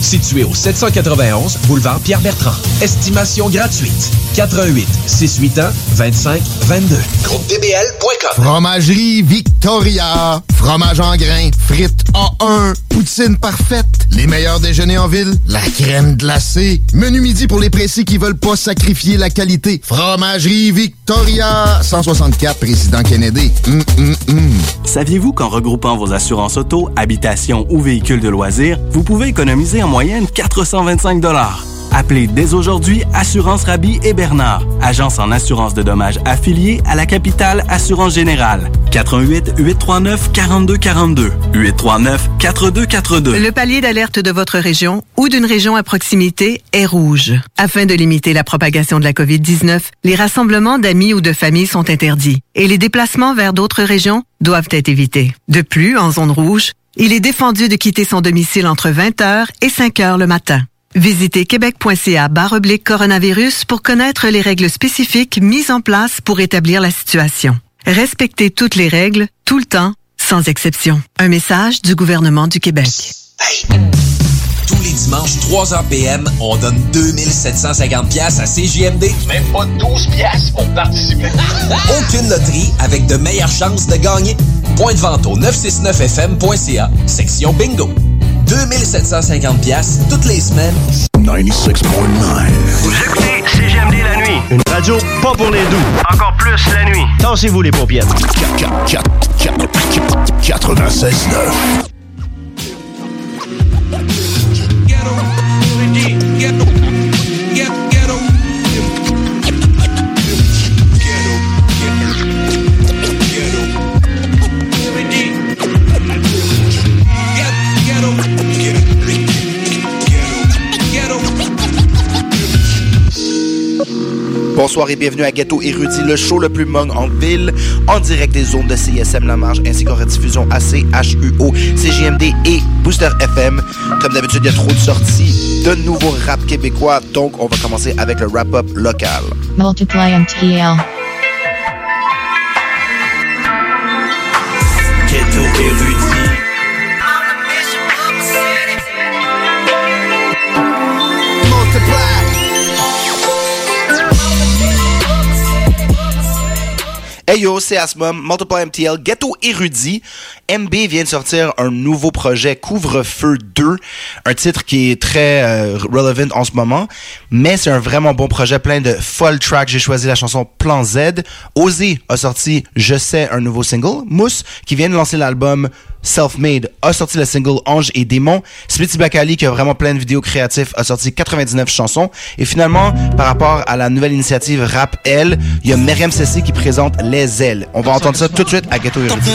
Situé au 791 boulevard Pierre-Bertrand. Estimation gratuite. 88 681 25 22. Groupe DBL.com. Fromagerie Victoria. Fromage en grains. Frites A1. Poutine parfaite. Les meilleurs déjeuners en ville. La crème glacée. Menu midi pour les pressés qui veulent pas sacrifier la qualité. Fromagerie Victoria. 164 Président Kennedy. Hum, hum, hum. Saviez-vous qu'en regroupant vos assurances auto, habitation ou véhicules de loisirs, vous pouvez économiser en moyenne 425 Appelez dès aujourd'hui Assurance Rabi et Bernard, agence en assurance de dommages affiliée à la capitale Assurance Générale. 88 839 4242 839 4242. Le palier d'alerte de votre région ou d'une région à proximité est rouge. Afin de limiter la propagation de la COVID-19, les rassemblements d'amis ou de familles sont interdits et les déplacements vers d'autres régions doivent être évités. De plus, en zone rouge, il est défendu de quitter son domicile entre 20h et 5h le matin. Visitez québec.ca oblique coronavirus pour connaître les règles spécifiques mises en place pour établir la situation. Respectez toutes les règles, tout le temps, sans exception. Un message du gouvernement du Québec. Tous les dimanches, 3h PM, on donne 2750 pièces à CJMD. Même pas 12 pièces pour participer. Aucune loterie avec de meilleures chances de gagner. Point de vente au 969fm.ca, section bingo. 2750 pièces toutes les semaines. 96.9. Vous écoutez CGMD la nuit. Une radio pas pour les doux. Encore plus la nuit. Tassez-vous les paupières. 96.9. Bonsoir et bienvenue à Ghetto Érudit, le show le plus mong en ville, en direct des zones de CSM La Marge ainsi qu'en rediffusion ACHUO, CGMD et Booster FM. Comme d'habitude, il y a trop de sorties de nouveaux rap québécois, donc on va commencer avec le wrap-up local. Multiply MTL. Ghetto érudit. Hey yo, c'est Asmum, Multiply MTL, Ghetto Érudit. MB vient de sortir un nouveau projet, Couvre-feu 2, un titre qui est très euh, relevant en ce moment, mais c'est un vraiment bon projet, plein de folles tracks. J'ai choisi la chanson Plan Z. Ozzy a sorti Je sais, un nouveau single. Mousse, qui vient de lancer l'album Self-Made, a sorti le single Ange et Démon. Splitty Bakali, qui a vraiment plein de vidéos créatives, a sorti 99 chansons. Et finalement, par rapport à la nouvelle initiative Rap L, il y a Myriam Sessi qui présente Les Ailes. On va entendre ça tout de suite à Ghetto Érudit.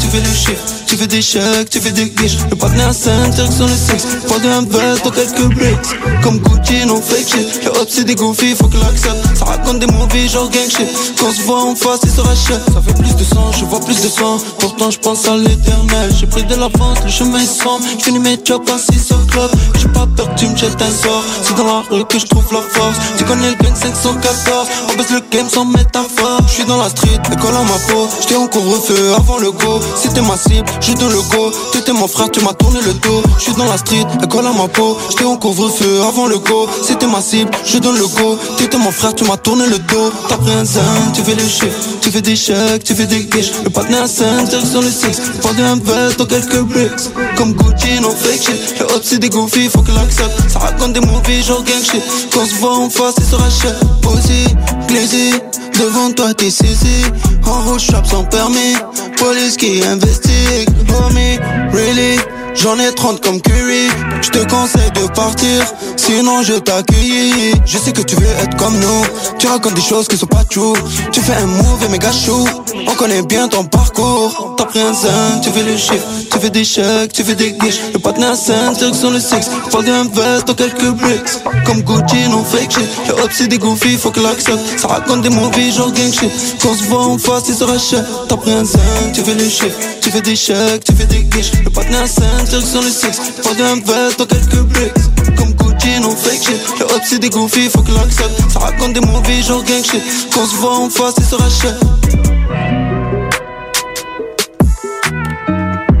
Tu fais le chiffre, tu fais des chèques, tu fais des guiches. Le partenaire à 5, direction le sexe. Pas de invest dans quelques breaks. Comme Gucci, non fake shit. Le hop, c'est des goofy, faut que l'accepte. Ça raconte des movies, genre gang shit. Quand on se voit en face, il se rachète. Ça fait plus de sang, je vois plus de sang. Pourtant, je pense à l'éternel. J'ai pris de l'avance, le chemin est sombre. J'finis mes jobs assis sur club. J'ai pas peur que tu me jettes un sort. C'est dans la rue que je trouve la force. Tu connais le gang 514. On baisse le game sans métaphore. J'suis dans la street, école à ma peau. J'étais en couvre-feu avant le go. C'était ma cible, je donne le go. T'étais mon frère, tu m'as tourné le dos. J'suis dans la street, école à ma peau. J'étais en couvre-feu avant le go. C'était ma cible, je donne le go. T'étais mon frère, tu m'as tourné le dos. T'as pris un zin, tu fais les chiffres. Tu fais des chèques, tu fais des guiches. Le partenaire à 5, sur le 6. Pas d'un vest, dans quelques bricks. Comme Gucci, non fake shit. Le hop, c'est des goofy, faut qu'il accepte. Ça raconte des movies, genre gang shit. Quand on se voit en face, il se rachète. Posé, glazé. Devant toi, t'es saisi. En rouge, shop sans permis. Police qui investigue. Homie, really? J'en ai 30 comme Curry. Je te conseille de partir, sinon je t'accueille. Je sais que tu veux être comme nous. Tu racontes des choses qui sont pas true. Tu fais un move et méga chou. On connaît bien ton parcours. T'as pris un zin, tu fais le chiffre. Tu fais des chèques, tu fais des guiches. Le partenaire 5, sur le 6. Parle d'un vest, dans quelques bricks. Comme Gucci, non fake shit. Le hop, c'est des goofy, faut que l'accepte. Ça raconte des movies, genre gang shit. Quand on se voit en face, il se rachète. T'as pris un zin, tu fais le chiffre. Tu fais des chèques, tu fais des guiches. Le partenaire 5, sur le 6. Parle d'un vest, dans quelques bricks. Comme Gucci, non fake shit. Le hop, c'est des goofy, faut que l'accepte. Ça raconte des movies, genre gang shit. Quand on se voit en face, il se rachète.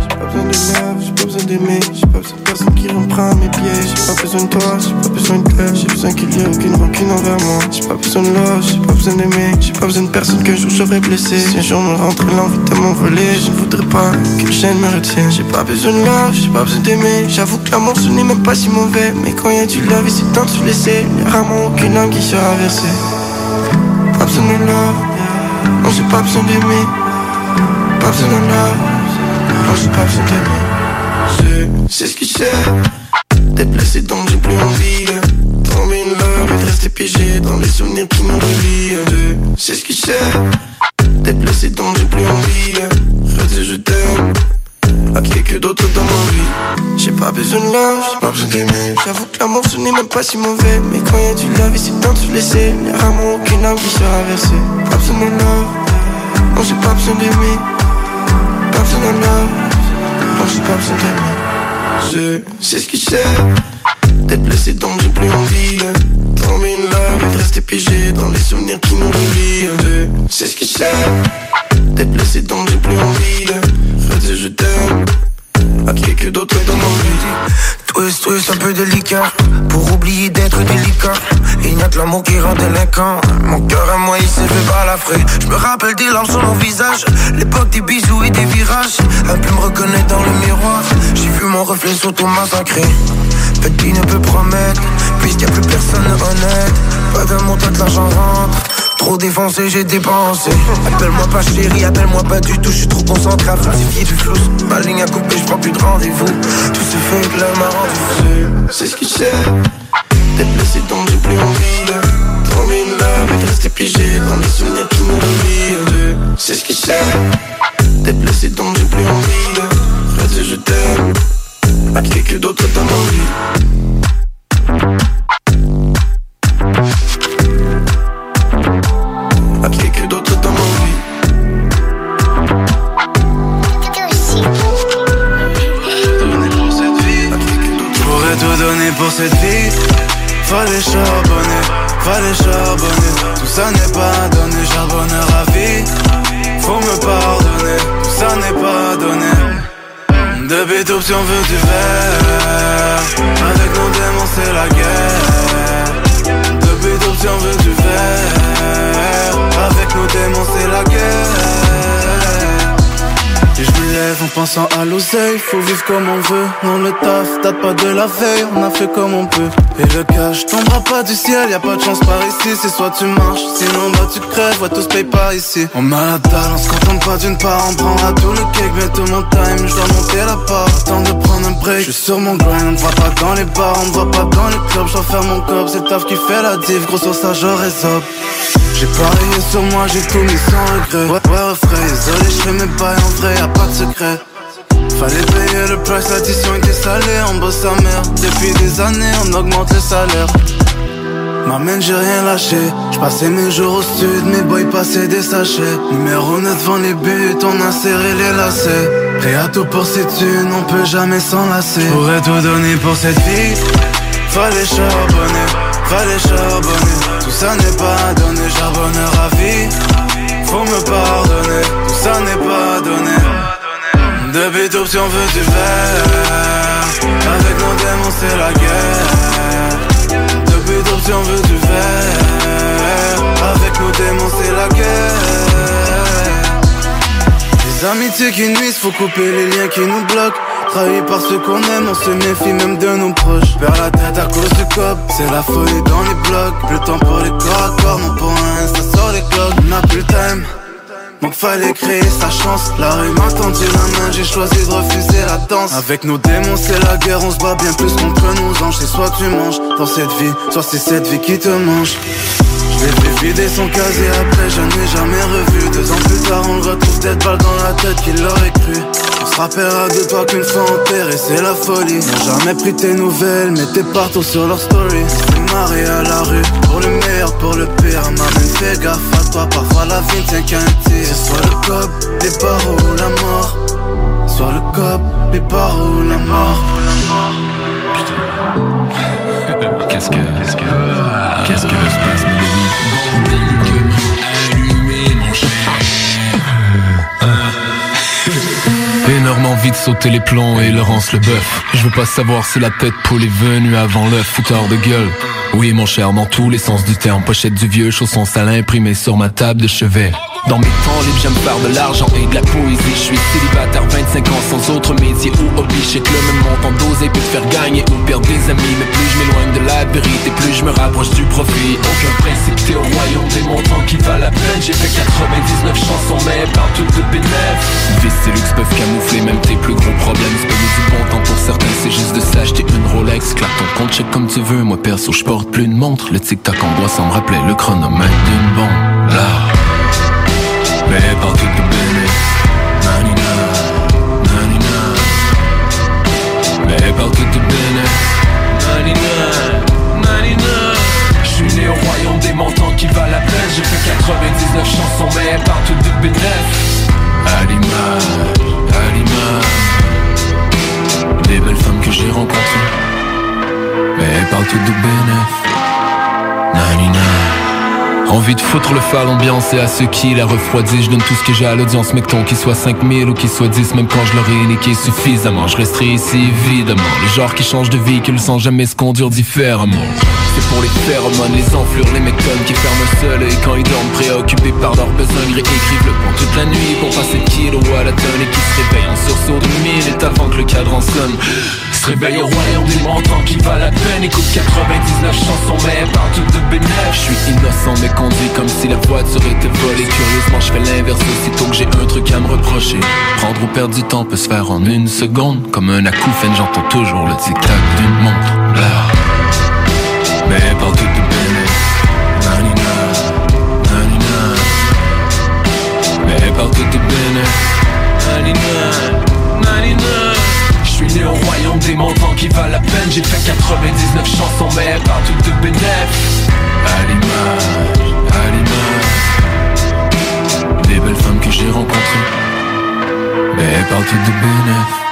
J'ai pas besoin d'aimer, j'ai pas besoin de personne qui reprend mes pieds. J'ai pas besoin de toi, j'ai pas besoin de cœur, j'ai besoin qu'il y ait aucune rancune envers moi. J'ai pas besoin de love, j'ai pas besoin d'aimer, j'ai pas besoin de personne qu'un jour j'aurais blessé. Si un jour me rentre l'envie de m'envoler, je ne voudrais pas qu'une chaîne me retienne. J'ai pas besoin de love, j'ai pas besoin d'aimer. J'avoue que l'amour ce n'est même pas si mauvais. Mais quand y a du love et c'est temps de se laisser, y'a rarement aucune âme qui sera versée. Pas besoin de love, non j'ai pas besoin d'aimer. Pas besoin de love, non j'ai pas besoin d'aimer. Sais ce que c'est D'être blessé donc j'ai plus envie Tomber une love et rester piégé Dans les souvenirs qui nous relient sais ce que c'est D'être blessé donc j'ai plus envie de Redire je t'aime. À quelqu'un d'autre dans ma vie. J'ai pas besoin de love, j'ai pas besoin d'aimer. J'avoue que l'amour ce n'est même pas si mauvais. Mais quand y a du love c'est temps de se laisser. Y'a rarement aucune âme qui sera versée. Pas besoin love, non j'ai pas besoin d'aimer. Pas besoin de non, j'ai pas besoin d'aimer. Je sais ce que c'est. D'être blessé donc j'ai plus envie Tomber une love et rester piégé Dans les souvenirs qui nous relient Je sais ce que c'est. D'être blessé donc j'ai plus envie de Redire je t'aime. À quelqu'un d'autre dans ma vie Twist, twist, un peu délicat. Pour oublier d'être délicat. Il n'y a que l'amour qui rend délinquant. Mon cœur à moi il s'est fait balafrer Je me rappelle des larmes sur mon visage L'époque des bisous et des virages. Un peu me reconnaît dans le miroir mon reflet sur tout massacré Petit ne peut promettre Puisqu'il n'y a plus personne honnête Pas d'amour, toi de l'argent rentre Trop défoncé, j'ai dépensé. Appelle-moi pas chérie, appelle-moi pas du tout. Je suis trop concentré à falsifier du flou. Ma ligne a coupé, je prends plus de rendez-vous. Tout se fait que l'homme m'a rendu C'est ce que c'est. D'être blessé donc j'ai plus envie de Tomber une love et de rester piégé dans les souvenirs qui nous relient. C'est ce que c'est. D'être blessé donc j'ai plus envie de Redire je t'aime à quelqu'un d'autre dans ma vie. à quelqu'un d'autre dans ma vie. J'aurais tout donné pour cette vie Fallait charbonner, fallait charbonner Tout ça n'est pas donné, charbonneur Petit on veut du verre. Avec nos démons c'est la guerre. Depuis on veut du verre. Avec nos démons c'est la guerre en pensant à l'oseille. Faut vivre comme on veut. Non le taf date pas de la veille. On a fait comme on peut. Et le cash tombera pas du ciel. Y'a pas de chance par ici. C'est soit tu marches Sinon bah tu crèves. Ouais tout se paye par ici. On met la dalle On se contente pas d'une part. On prendra tout le cake Bientôt mon time Je dois monter la part. Temps de prendre un break. Je sur mon grind. On me voit pas dans les bars. On me voit pas dans les clubs. Je faire mon cop. C'est le taf qui fait la div Gros sur ça je résoppe j'ai parié sur moi, j'ai tout mis sans regret. Ouais, ouais, refrain, désolé, je fais mes bails en vrai, y'a pas de secret. Fallait payer le price, l'addition était salée, on bosse sa mère. Depuis des années, on augmente le salaire. M'amène, j'ai rien lâché. J'passais mes jours au sud, mes boys passaient des sachets. Numéro 9 devant les buts, on a serré les lacets. Prêt à tout pour cette thune, on peut jamais s'enlacer J'pourrais tout donner pour cette vie Fallait charbonner, fallait charbonner Tout ça n'est pas donné, charbonneur à vie. Faut me pardonner, tout ça n'est pas donné. Depuis tout si on veut du verre. Avec nos démons c'est la guerre. Depuis tout si on veut du verre. Avec nos démons c'est la guerre. Les amitiés qui nuisent, faut couper les liens qui nous bloquent Trahi par ceux qu'on aime, on se méfie même de nos proches. Perds la tête à cause du cop, c'est la folie dans les blocs. Plus le temps pour les corps à corps, pour un ça sort les cloques On n'a plus le time donc fallait créer sa chance. La rue m'a tendu la main, j'ai choisi de refuser la danse. Avec nos démons c'est la guerre, on se bat bien plus contre nos anges C'est soit tu manges dans cette vie, soit c'est cette vie qui te mange. Je l'ai fait vider son casier après je n'ai jamais revu. Deux ans plus tard on le retrouve tête balle dans la tête qu'il l'aurait cru rappellera de toi qu'une fois enterré c'est la folie. N'ont jamais pris tes nouvelles mais t'es partout sur leur story. C'est marré à la rue pour le meilleur pour le pire. Maman fais gaffe à toi parfois la vie tient qu'un tir. Soit le cop, les barreaux ou la mort. Soit le cop, les barreaux ou la mort. Qu'est-ce que. Qu'est-ce que. Qu'est-ce que se passe, Énorme envie de sauter les plombs et Laurence le bœuf. Je veux pas savoir si la tête poule est venue avant l'œuf, fouteur de gueule. Oui, mon cher, dans tous les sens du terme. Pochette du vieux chausson salin imprimé sur ma table de chevet. Dans mes temps libres, j'aime faire de l'argent et de la poésie. Je suis célibataire 25 ans sans autre métier ou hobby. Je sais que le même montant dosé peut te faire gagner ou perdre des amis. Mais plus je m'éloigne de la vérité, plus je me rapproche du profit. Aucun principe, t'es au royaume des montants qui valent la peine. J'ai fait 99 chansons, mais par toutes de bénéfices. Vice et luxe peuvent camoufler même tes plus gros problèmes. Payer du bon temps pour certains, c'est juste de s'acheter une Rolex. Claque ton compte, check comme tu veux. Moi perso, je porte plus de montre. Le tic-tac en bois, ça me rappelait le chronomètre d'une bombe. Là. Mais partout de béné Nanina, nanina Mais partout de béné Nanina, nanina J'suis né au royaume des montants qui valent la peine J'ai fait 99 chansons mais partout de bénéf À l'image, à l'image Des belles femmes que j'ai rencontrées. Mais partout de bénéf Nanina Envie de foutre le fall ambiance et à ceux qui la refroidit Je donne tout ce que j'ai à l'audience Mettons qu'il soit 5000 ou qu'il soit 10 Même quand je l'aurai niqué suffisamment. Je resterai ici évidemment. Le genre qui change de véhicule sans jamais se conduire différemment. C'est pour les phéromones, les enflures, les méthodes Qui ferment seul et quand ils dorment préoccupés par leurs besoins Ils écrivent le plan toute la nuit pour passer de kilo à la tonne Et qui se réveillent en sursaut de minutes avant que le cadran sonne Se réveille au royaume des montants qui valent la peine. Écoute 99 chansons mais partout de bénéf Je suis innocent mais conduit comme si la voiture était volée. Curieusement je fais l'inverse aussitôt que j'ai un truc à me reprocher. Prendre ou perdre du temps peut se faire en une seconde. Comme un acouphène j'entends toujours le tic-tac d'une montre. Mais partout de bénéf Nanina, nanina Mais partout de bénéf Nanina, nanina Je suis né au royaume des montants qui valent la peine. J'ai fait 99 chansons mais partout de bénéf À l'image, à l'image Des belles femmes que j'ai rencontrées. Mais partout de bénéf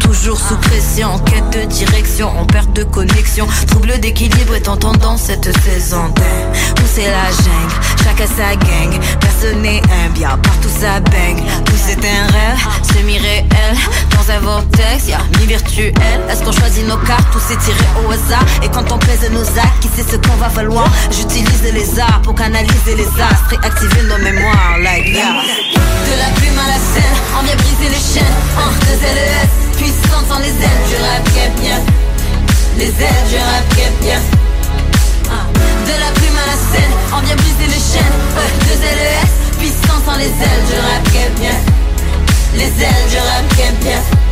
toujours sous pression, en quête de direction, en perte de connexion, trouble d'équilibre est en tendance cette saison. Où c'est la jungle, chacun sa gang, personne n'est un bien, partout ça bang, tout c'est un rêve, semi-réel, dans un vortex, y'a mi-virtuel, est-ce qu'on choisit nos cartes ou c'est tiré au hasard, et quand on pèse nos actes, qui sait ce qu'on va valoir, j'utilise les arts pour canaliser les astres et activer nos mémoires, like. De la plume à la scène, on vient briser les chaînes, en deux LES, puissante sans les ailes, je rappe bien. Les ailes, je rappe bien. Ah. De la plume à la scène, on vient briser les chaînes, deux LES, puissante sans les ailes, je rappe bien. Les ailes, je rappe bien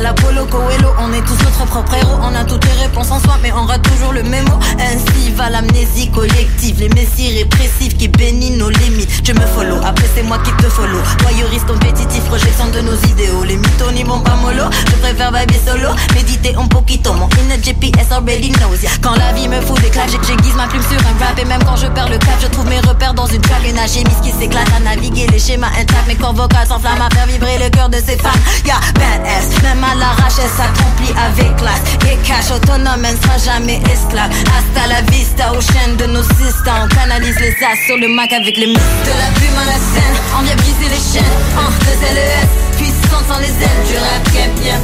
la Polo Coelho, on est tous notre propre héros. On a toutes les réponses en soi, mais on rate toujours le même mot. Ainsi va l'amnésie collective, les messies répressifs qui bénissent nos limites. Je me follow, après c'est moi qui te follow. Voyeuriste compétitif, projection de nos idéaux. Les mythos n'y vont pas mollo, je préfère vibrer solo. Méditer un poquito, mon inner GPS already knows. Quand la vie me fout des claques, j'aiguise ma plume sur un rap. Et même quand je perds le cap, je trouve mes repères dans une track. Une alchimiste qui s'éclate à naviguer les schémas intacts. Mes corps vocaux s'enflamment à faire vibrer le cœur de ses fans. Yeah, badass, même à l'arrache, elle s'accomplit avec classe. Et cash autonome, elle ne sera jamais esclave. Hasta la vista, aux chaînes de nos sisters. On canalise les as sur le Mac avec les mythes. De la plume à la scène, on vient briser les chaînes. En deux LES, puissant sans les ailes du rap bien.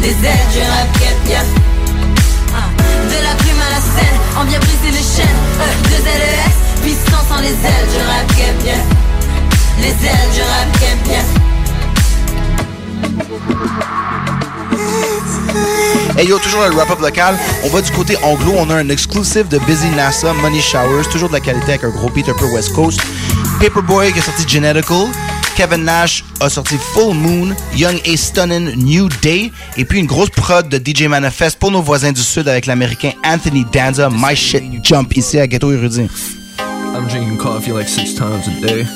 Les ailes du rap bien. Ah. De la plume à la scène, on vient briser les chaînes. Euh, deux LES, puissant sans les ailes du rap bien. Les ailes du rap bien. Hey yo, toujours le wrap-up local. On va du côté anglo. On a un exclusive de Busy NASA, Money Showers. Toujours de la qualité avec un gros beat un peu West Coast. Paperboy qui a sorti Genetical. Kevin Nash a sorti Full Moon. Young A Stunning New Day. Et puis une grosse prod de DJ Manifest pour nos voisins du Sud avec l'américain Anthony Danza. My Shit Jump ici à Ghetto Érudit. I'm drinking coffee like six times a day.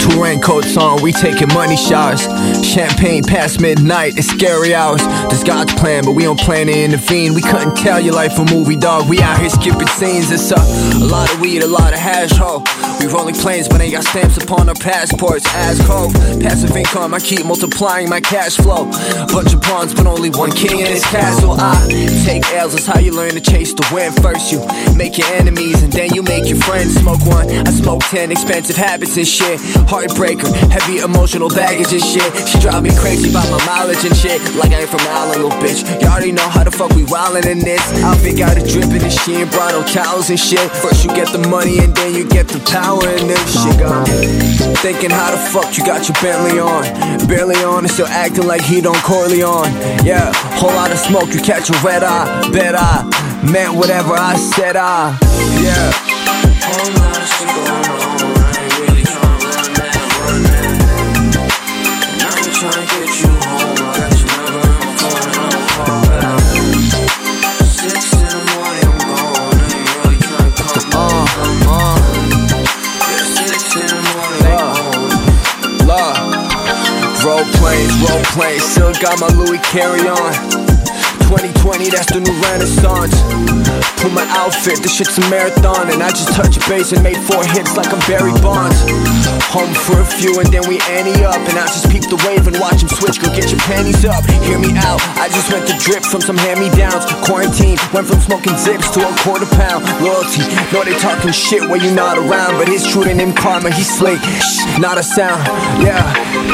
Two raincoats on, we taking money showers. Champagne past midnight, it's scary hours. There's God's plan, but we don't plan to intervene. We couldn't tell your life a movie, dog. We out here skipping scenes. It's a, a lot of weed, a lot of hash, ho. We rolling planes, but ain't got stamps upon our passports. Ass cold, passive income, I keep multiplying my cash flow. Bunch of pawns, but only one king in this castle. I take L's, that's how you learn to chase the wind. First, you make your enemies, and then you make your friends. Smoke one, I smoke ten, expensive habits and shit. Heartbreaker, heavy emotional baggage and shit. She drive me crazy about my mileage and shit. Like I ain't from Allen, little bitch. You already know how the fuck we wildin' in this. Outfit got it drippin' and she ain't brought no towels and shit. First you get the money and then you get the power and this shit. Gone. Thinking how the fuck you got your Bentley on. Barely on and still acting like he don't Corleone. Yeah, whole lot of smoke, you catch a red eye. Bet I meant whatever I said I. Yeah. Whole lot of still got my Louis carry on. 2020, that's the new renaissance. Put my outfit, this shit's a marathon. And I just touched base and made four hits like I'm Barry Bonds. Home for a few and then we ante up. And I just peep the wave and watch him switch. Go get your panties up, hear me out. I just went to drip from some hand me downs. Quarantine, went from smoking zips to a quarter pound. Loyalty, know they talking shit when you're not around. But it's true to him karma, he's slick. Shh, not a sound, yeah.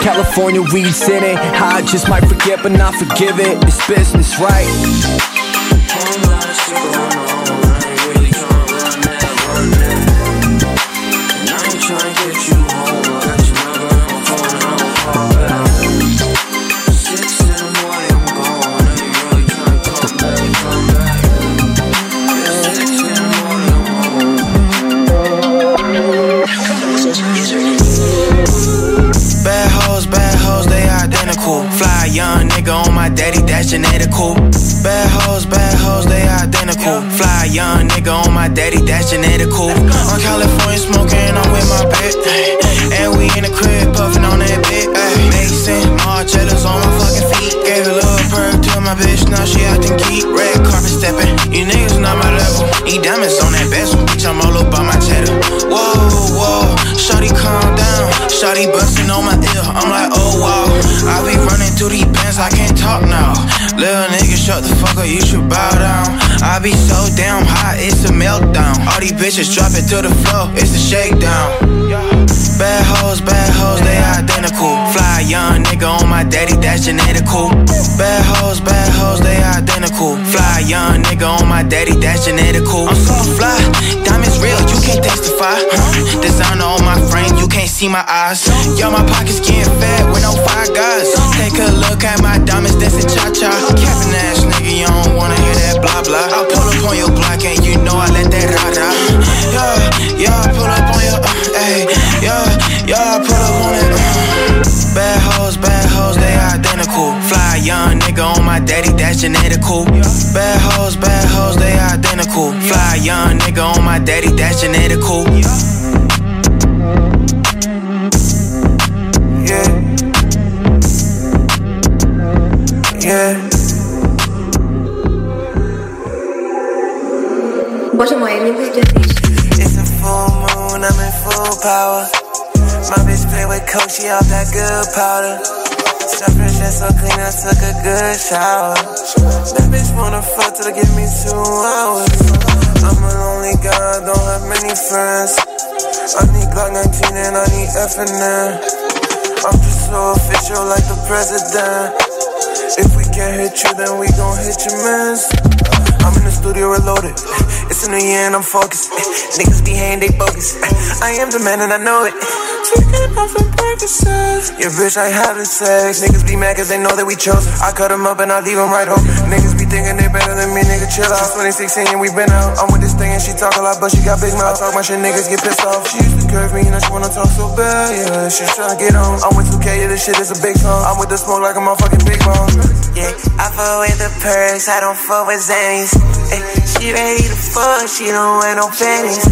California weed it. I just might forget but not forgive it. It's business, right? My daddy, that's genetical. Bad hoes, bad hoes, they identical. Fly young nigga on my daddy, that's genetical. On California smoking, I'm with my bitch. And we in the crib puffing on that bit. Mason, Margellas on my fucking feet. Gave a little perk to my bitch, now she acting geek. Red carpet stepping, you niggas not my level. Need diamonds on that bezel, bitch, I'm all about my cheddar. Whoa, whoa, shawty calm down. Shawty busting on my ear, I'm like, oh wow. I be through these bands, I can't talk now. Little nigga, shut the fuck up, you should bow down. I be so damn hot, it's a meltdown. All these bitches drop it to the floor, it's a shakedown. Bad hoes, bad hoes, they identical. Fly young nigga on my daddy, that's genetical. Bad hoes, bad hoes, they identical. Fly young nigga on my daddy, that's genetical. I'm so fly, diamonds real, you can't testify. Designer on my frame, you can't see my eyes. Yo, my pockets getting fat with no five guys. Take a look at my diamonds dancing cha cha. Capping Ash, nigga, you don't wanna hear that blah blah. I pull up on your block and you know I let that ride. Yeah, yeah, I pull up on your, uh, hey, yeah. Yeah, I pull up on it. Uh. Bad hoes, bad hoes, they identical. Fly young nigga on my daddy, that's genetical. Bad hoes, bad hoes, they identical. Fly young nigga on my daddy, that's genetical. Yeah. Bota uma It's a full moon, I'm in full power. My bitch play with coke, she off that good powder. Surface just so clean, I took a good shower. That bitch wanna fuck till they give me two hours. I'm a lonely guy, don't have many friends. I need Glock 19 and I need FNN. I'm just so official like the president. If we can't hit you, then we gon' hit your mans. I'm in the studio reloaded. It's a new year and I'm focused. Niggas be hating, they bogus. I am the man and I know it. Practices. Your bitch, I having sex. Niggas be mad cause they know that we chose. I cut them up and I leave them right home. Niggas be thinking they better than me, nigga, chill out. 2016 and we been out. I'm with this thing and she talk a lot, but she got big mouth. Talk my shit, niggas get pissed off. She used to curve me and now she wanna talk so bad, yeah. She tryna get on. I'm with 2K, yeah, this shit is a big song. I'm with the smoke like a motherfucking big bomb. Yeah, I fuck with the purse, I don't fuck with Zannies. She ready to fuck, she don't wear no panties.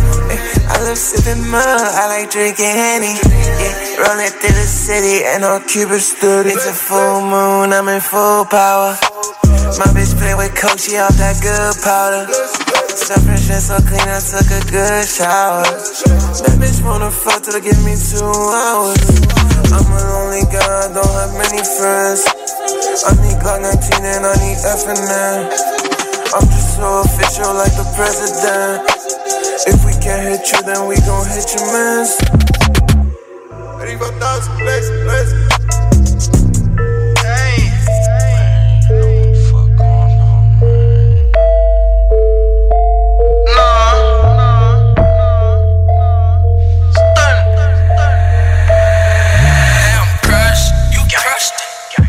I love sipping mud, I like drinking Henny. Yeah, rolling through the city and on Cupid study. It's a full moon, I'm in full power. My bitch play with coke, she off that good powder. Surface just so clean, I took a good shower. That bitch wanna fuck till they give me two hours. I'm a lonely guy, don't have many friends. I need Glock 19 and I need FNN. I'm just so official like the president. If we can't hit you, then we gon' hit your mans. Ready for those, let's.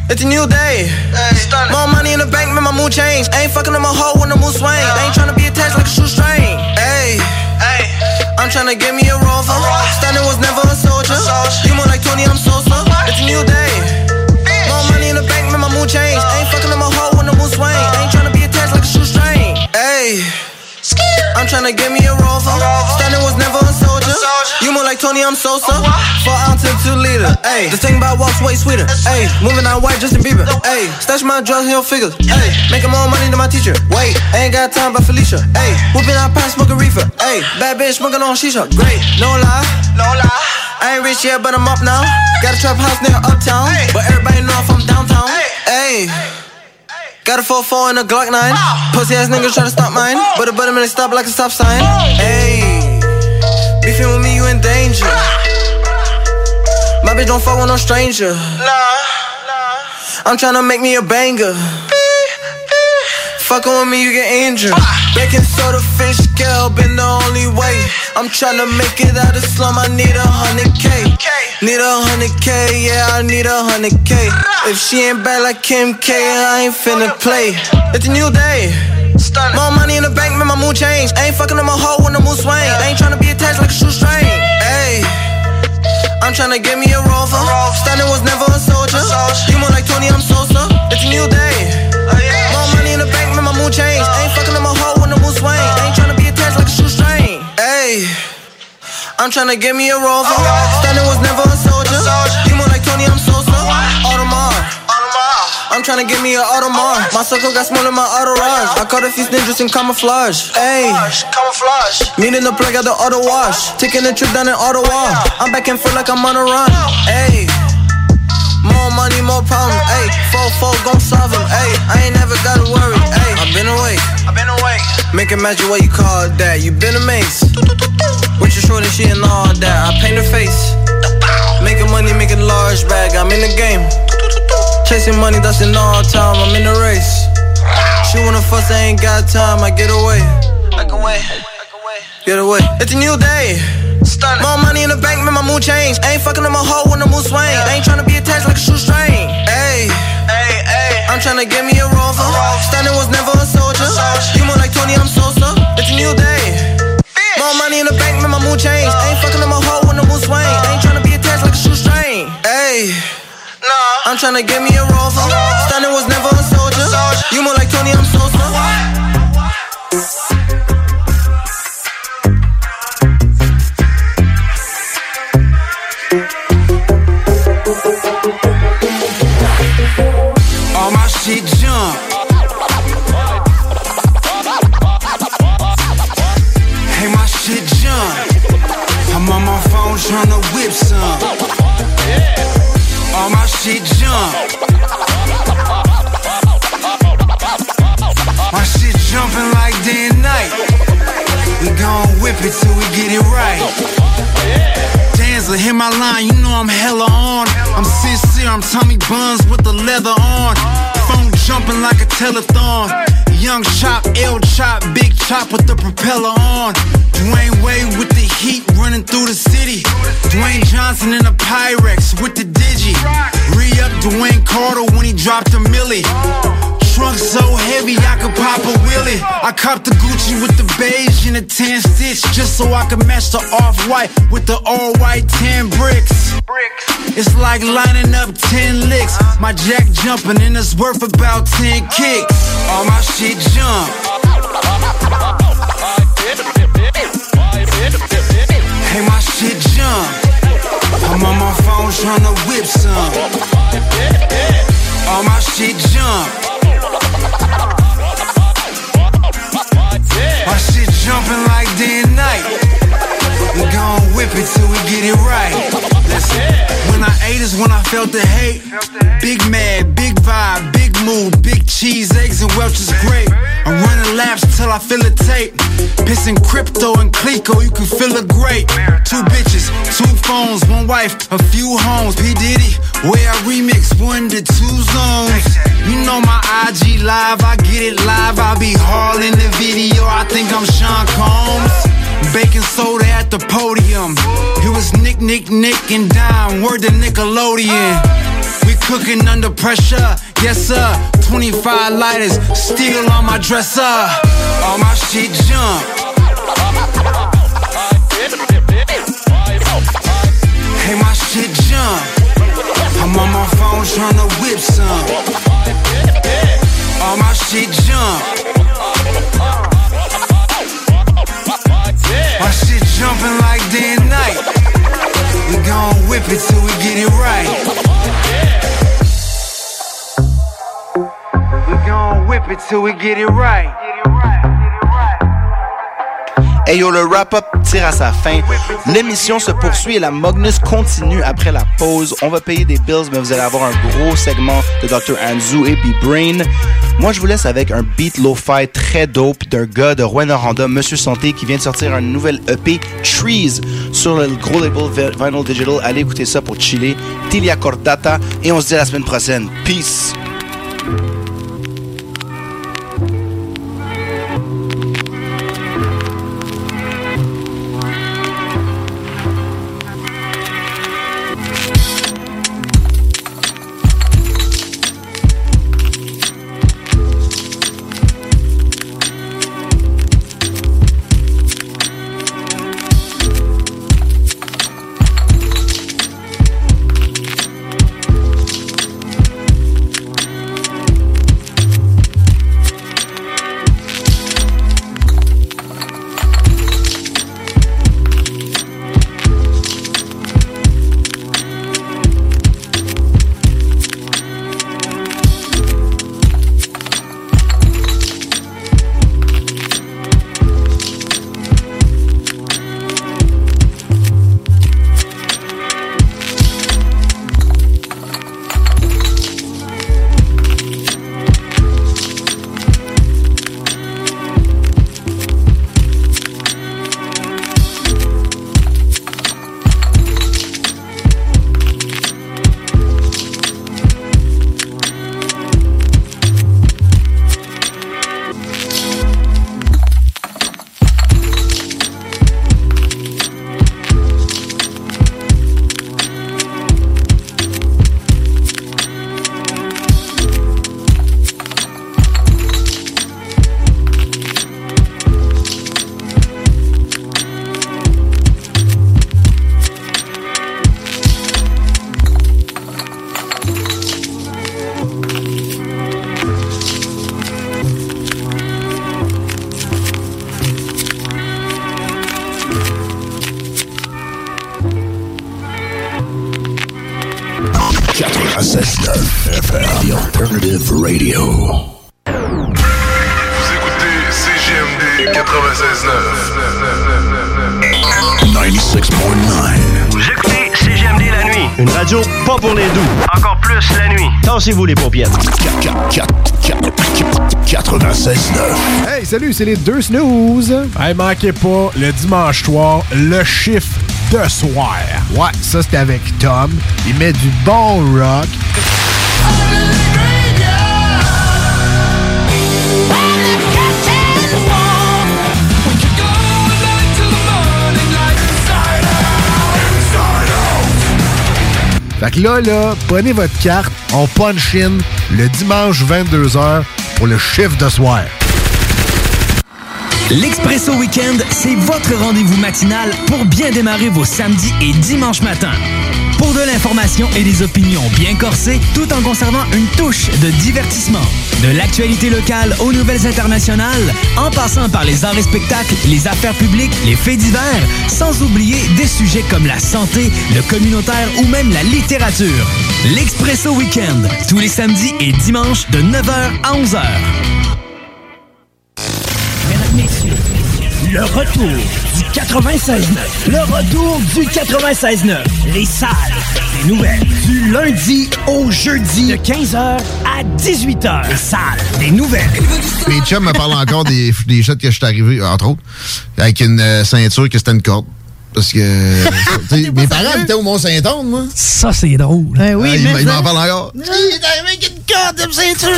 It's a new day. More money in the bank, make my mood change. Ain't fucking on my hoe when the mood swing. Ain't tryna be attached like a shoestring. I'm tryna get me a rover. Standing was never a soldier. You more like Tony, I'm Sosa. It's a new day. More money in the bank, make my mood change. Uh. Ain't fucking on my hoe when the mood swing. Ain't tryna be attached like a shoestring. Ayy. I'm tryna get me a rover. Standing was never a soldier. You more like Tony, I'm Sosa. Four ounce and two liter. Ayy, the thing about walks way sweeter. Ayy, moving out white, Justin Bieber. Ayy, stash my drugs, in your figures. Ayy, making more money than my teacher. Wait, ain't got time by Felicia. Ayy, whooping out past smoking reefer. Ayy, bad bitch smoking on shisha. Great, no lie, no lie. I ain't rich yet, but I'm up now. Got a trap house near uptown, but everybody know if I'm downtown. Ayy. Got a 4-4 and a Glock 9 Pussy ass niggas try to stop mine But a butterman stop like a stop sign. Ayy Beefing with me, you in danger. My bitch don't fuck with no stranger. I'm tryna make me a banger. Fucking with me, you get injured. Baking soda, fish scale, been the only way. I'm tryna make it out of slum, I need a hundred K. Need a hundred K, yeah, I need a hundred K. If she ain't bad like Kim K, I ain't finna play. It's a new day. More money in the bank, make my mood change. Ain't fucking on my hoe when the mood swing. Ain't tryna be attached like a shoestring. Ayy. I'm tryna get me a rover. Standing was never a soldier. You more like Tony, I'm Sosa. It's a new day. More money in the bank, make my mood change. Ayy. I'm tryna get me a rover. Standing was never a soldier. You more like Tony, I'm Sosa. Audemars. I'm tryna get me an Audemars. My circle got smaller than my entourage. I caught a few ninjas in camouflage. Ayy. Camouflage. Meeting the plug at the auto wash. Taking a trip down in Ottawa. I'm back and forth like I'm on a run. Ayy. More money, more problems. Ayy. 4-4 gon' solve them. Ayy. I ain't never gotta worry. Ayy. I've been away. I've been away. Make it magic what you call that. You been a amazed. With your shorty, she and all that. I paint her face. Making money, making large bag. I'm in the game. Chasing money, that's in all time. I'm in the race. She wanna fuss, I ain't got time. I get away. I can wait. Get away. It's a new day. More money in the bank, make my mood change. Ain't fucking on my hoe when the mood swing. Ain't tryna be attached like a shoestring. Ayy. I'm tryna get me a rover. Standing was never a soldier. You more like Tony, I'm Sosa. It's a new day. More money in the bank, make my mood change. Ain't fucking on my hoe when the mood swing. Ain't tryna be attached like a shoestring. Ayy. Nah. I'm tryna get me a rover. Standing was never a soldier. You more like Tony, I'm so shit jump. Hey, my shit jump. I'm on my phone tryna whip some. All my shit jump. My shit jumping like day and night. We gon' whip it till we get it right. Danzler, hit my line, you know I'm hella on. I'm sincere, I'm Tommy Buns with the leather on. Phone jumping like a telethon. Young chop, L chop, big chop with the propeller on. Dwayne Wade with the heat running through the city. Dwayne Johnson in a Pyrex with the digi. Re up Dwayne Carter when he dropped a millie. Trunk so heavy I could pop a wheelie. I copped the Gucci with the beige and the tan stitch just so I could match the off-white with the all-white tan bricks. It's like lining up 10 licks. My jack jumping and it's worth about 10 kicks. All my shit jump. Hey, my shit jump. I'm on my phone tryna whip some. All my shit jump. My shit jumping like day and night. We gon' whip it till we get it right. Listen, when I ate is when I felt the hate. Big mad, big vibe, big mood, big cheese, eggs, and Welch's grape. I'm running laps till I feel a tape. Pissing crypto and Clico, you can feel it great. Phones, one wife, a few homes. P. Diddy, where I remix one to two zones. You know my IG live, I get it live. I be hauling the video, I think I'm Sean Combs. Baking soda at the podium. It was Nick, Nick, Nick, and Dime. Word to Nickelodeon. We cooking under pressure, yes sir. 25 lighters, still on my dresser. All my shit jump. Hey, my shit jump. I'm on my phone tryna whip some. All my shit jump. My shit jumping like day and night. We gon' whip it till we get it right. We gon' whip it till we get it right. Hey yo, le wrap-up tire à sa fin. L'émission se poursuit et la Magnus continue après la pause. On va payer des bills, mais vous allez avoir un gros segment de Dr. Anzu et B-Brain. Moi, je vous laisse avec un beat lo-fi très dope d'un gars de Rwanda, Monsieur Santé, qui vient de sortir un nouvel EP, Trees, sur le gros label Vi- Vinyl Digital. Allez écouter ça pour chiller. Tilia Cordata. Et on se dit à la semaine prochaine. Peace! C'est les deux snooze. Hey, manquez pas, le dimanche soir, le chiffre de soir. Ouais, ça c'est avec Tom. Il met du bon rock. Fait que là, là, prenez votre carte, on punch in le dimanche 22h pour le chiffre de soir. L'Expresso Weekend, c'est votre rendez-vous matinal pour bien démarrer vos samedis et dimanches matins. Pour de l'information et des opinions bien corsées, tout en conservant une touche de divertissement. De l'actualité locale aux nouvelles internationales, en passant par les arts et spectacles, les affaires publiques, les faits divers, sans oublier des sujets comme la santé, le communautaire ou même la littérature. L'Expresso Weekend, tous les samedis et dimanches de 9h à 11h. Le retour du 96.9. Le retour du 96.9. Les salles des nouvelles. Du lundi au jeudi de 15h à 18h. Les salles des nouvelles. Mes chums me parlent encore des, des shots que je suis arrivé, entre autres, avec une euh, ceinture que c'était une corde. Parce que mes parents étaient au Mont-Saint-Anne, moi. Ça, c'est drôle. Ah, ils mais ils m'en parlent encore. Il est arrivé avec une corde de ceinture.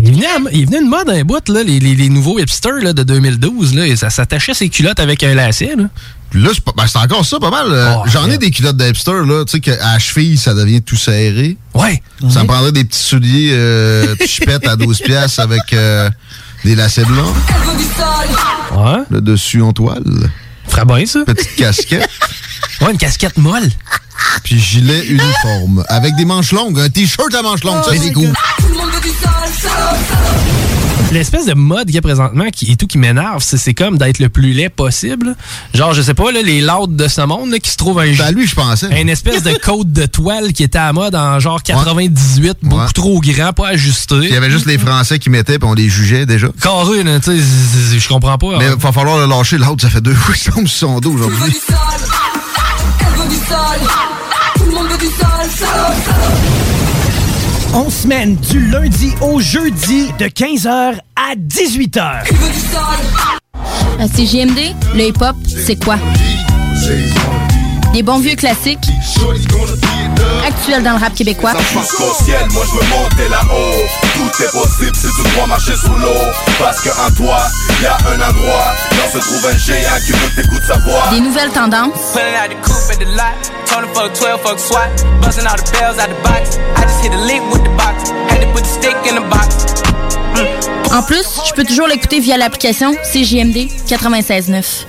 Il venait, à- il venait une mode un bout, là, les, les- les nouveaux hipsters là, de 2012. Là, et ça s'attachait ses culottes avec un lacet. Là. Puis là, c'est pas- ben, c'est encore ça, pas mal. euh, J'en ai des culottes d'hipster, là, tu sais, qu'à la cheville, ça devient tout serré. Ouais. Ça me prendrait des petits souliers euh, chipettes à 12 piastres avec euh, des lacets blancs. Ouais. Le dessus en toile. Ferait bien, ça. Petite casquette. Ouais, une casquette molle. Puis gilet uniforme. Avec des manches longues. Un t-shirt à manches longues, ça, c'est cool. L'espèce de mode qu'il y a présentement qui, et tout qui m'énerve, c'est, c'est comme d'être le plus laid possible. Genre, je sais pas, là, les laudes de ce monde là, qui se trouvent un. Ben, lui, je pensais. Une espèce de côte de toile qui était à mode en genre 98, beaucoup Ouais. trop grand, pas ajusté. Il y avait juste les Français qui mettaient, puis on les jugeait déjà. Carré, là, tu sais, je comprends pas. Mais hein. il va falloir le lâcher. L'autre, ça fait deux fois qu'il tombe sur son dos aujourd'hui. On semaine du lundi au jeudi de 15h à 18h. À CJMD, le hip-hop, c'est quoi? Des bons vieux classiques, actuels dans le rap québécois. Ciel, moi je veux monter là-haut Tout est possible si tu crois marcher sous l'eau Parce qu'en toi, y a un endroit Là se trouve un géant qui veut t'écouter sa voix Des nouvelles tendances, Pulling out the coupe at the lot. Tony fuck 12, fuck SWAT. Busting all the bells out the box. I just hit a lick with the box. Had to put the stick in the box. En plus, je peux toujours l'écouter via l'application CJMD 96.9.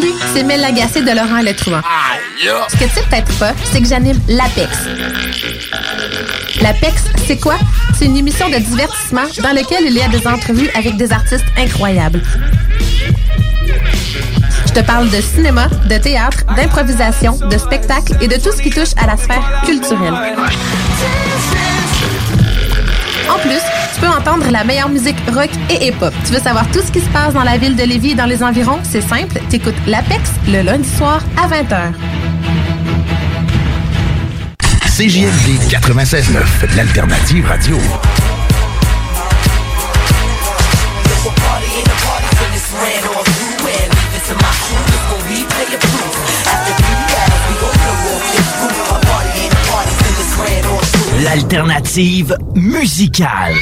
Salut, c'est Mel Lagacé de Laurent Le Truand. Ce que tu sais peut-être pas, c'est que j'anime l'APEX. L'APEX, c'est quoi? C'est une émission de divertissement dans laquelle il y a des entrevues avec des artistes incroyables. Je te parle de cinéma, de théâtre, d'improvisation, de spectacle et de tout ce qui touche à la sphère culturelle. En plus, peux entendre la meilleure musique rock et hip-hop. Tu veux savoir tout ce qui se passe dans la ville de Lévis et dans les environs? C'est simple, t'écoutes l'Apex le lundi soir à 20h. CJMD 96.9, l'alternative radio. L'alternative musicale.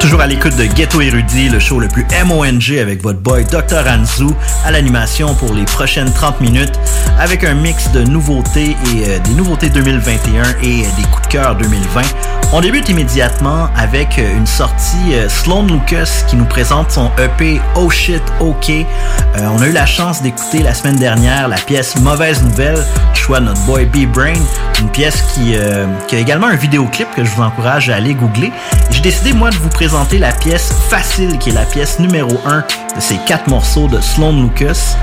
Toujours à l'écoute de Ghetto Érudit, le show le plus MONG avec votre boy Dr. Anzu à l'animation pour les prochaines 30 minutes avec un mix de nouveautés et euh, des nouveautés 2021 et des coups de cœur 2020. On débute immédiatement avec euh, une sortie euh, Sloan Lucas qui nous présente son EP Oh Shit OK. Euh, on a eu la chance d'écouter la semaine dernière la pièce Mauvaise Nouvelle, choix de notre boy B-Brain. Une pièce qui, a également un vidéoclip que je vous encourage à aller googler. J'ai décidé, moi, de vous présenter la pièce Facile, qui est la pièce numéro 1 de ces quatre morceaux de Sloan Lucas.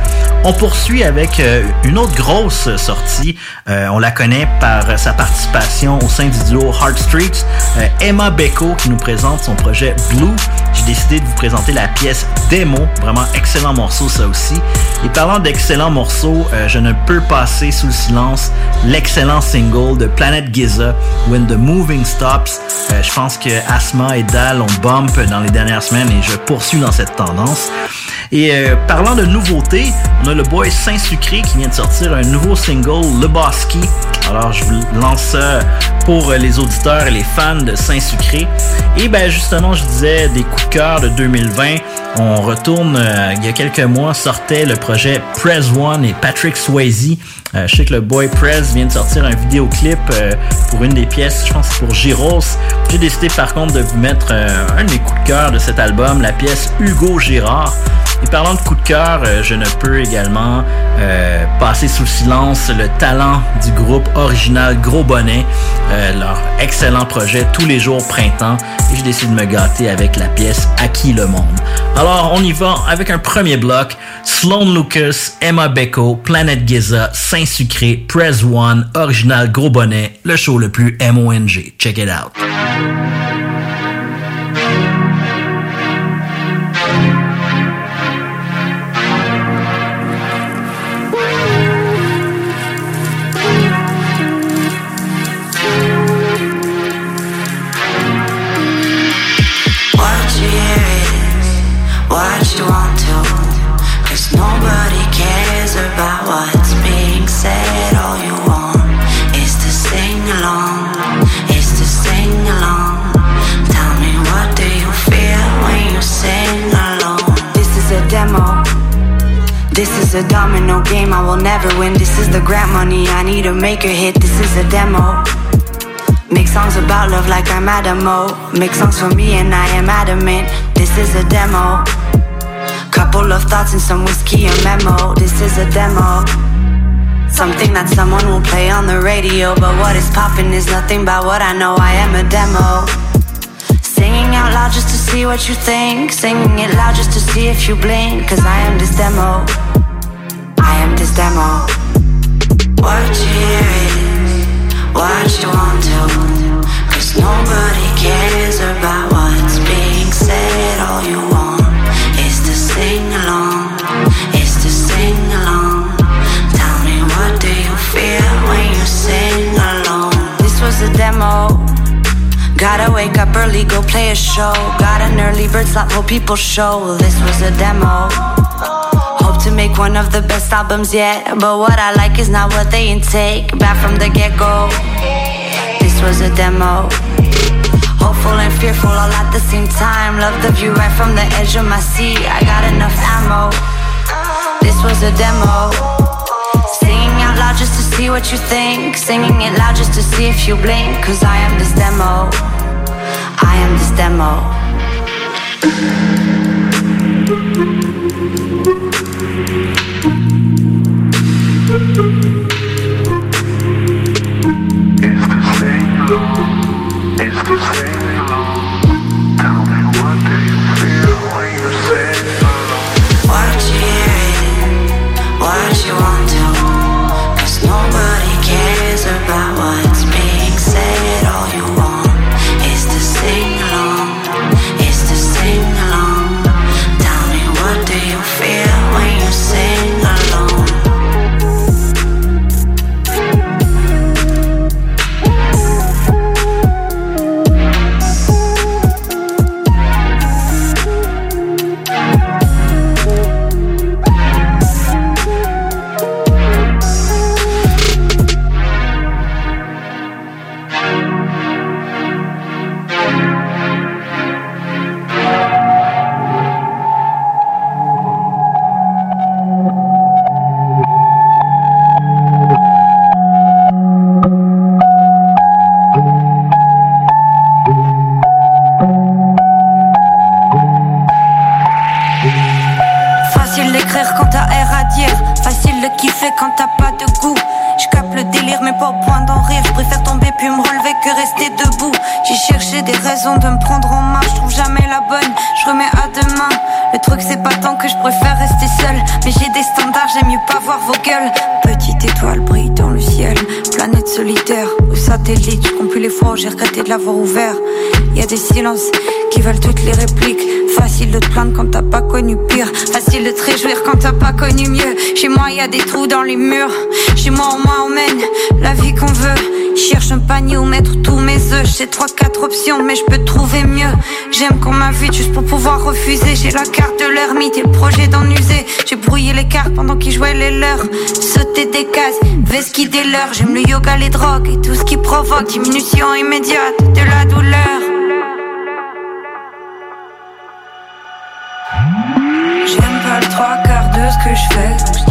On poursuit avec euh, une autre grosse sortie. Euh, on la connaît par sa participation au sein du duo Heart Streets. Euh, Emma Beko qui nous présente son projet Blue. J'ai décidé de vous présenter la pièce Demo. Vraiment excellent morceau ça aussi. Et parlant d'excellents morceaux, je ne peux passer sous le silence l'excellent single de Planet Giza, When the Moving Stops. je pense que Asma et Dal ont bump dans les dernières semaines et je poursuis dans cette tendance. Et parlant de nouveautés, le boy Saint-Sucré qui vient de sortir un nouveau single, Le Bosky. Alors je vous lance ça pour les auditeurs et les fans de Saint-Sucré. Et ben justement, je disais des coups de cœur de 2020. On retourne, euh, il y a quelques mois, sortait le projet Prez One et Patrick Swayze. Euh, je sais que le boy Prez vient de sortir un vidéoclip euh, pour une des pièces, je pense pour Giros. J'ai décidé par contre de vous mettre un des coups de cœur de cet album, la pièce Hugo Girard. Et parlant de coup de cœur, euh, je ne peux également euh, passer sous silence le talent du groupe original Gros Bonnet, euh, leur excellent projet tous les jours printemps. Et je décide de me gâter avec la pièce À qui le monde? Alors on y va avec un premier bloc. Sloan Lucas, Emma Beko, Planet Giza, Saint-Sucré, Press One, original Gros Bonnet, le show le plus MONG. Check it out. A domino game I will never win. This is the grant money I need to make a hit. This is a demo. Make songs about love like I'm Adamo. Make songs for me and I am adamant. This is a demo. Couple of thoughts and some whiskey and memo. This is a demo. Something that someone will play on the radio. But what is popping is nothing but what I know. I am a demo. Singing out loud just to see what you think. Singing it loud just to see if you blink. Cause I am this demo. I am this demo. What you hear is what you want to. Cause nobody cares about what's being said. All you want is to sing along. Is to sing along. Tell me what do you feel when you sing along? This was a demo. Gotta wake up early, go play a show. Got an early bird slot, hope people show. This was a demo. Hope to make one of the best albums yet. But what I like is not what they intake. Back from the get go. This was a demo. Hopeful and fearful all at the same time. Love the view right from the edge of my seat. I got enough ammo. This was a demo. Singing out loud just to see what you think. Singing it loud just to see if you blink. Cause I am this demo. I am this demo. It's the same love. It's the same love. Vos gueules. Petite étoile brille dans le ciel, planète solitaire ou satellite, je compte les fois où j'ai regretté de l'avoir ouvert. Y a des silences qui veulent toutes les répliques. Facile de te plaindre quand t'as pas connu pire. Facile de te réjouir quand t'as pas connu mieux. Chez moi y a des trous dans les murs. Chez moi on mène la vie qu'on veut. Cherche un panier où mettre tous mes œufs. J'ai trois quatre options mais je peux trouver mieux. J'aime qu'on m'invite juste pour pouvoir refuser. J'ai la carte de l'ermite et le projet d'en user. Les cartes pendant qu'ils jouaient les leurs. Sauter des cases, vesquiller leurs. J'aime le yoga, les drogues et tout ce qui provoque diminution immédiate de la douleur. J'aime pas le trois quarts de ce que je fais,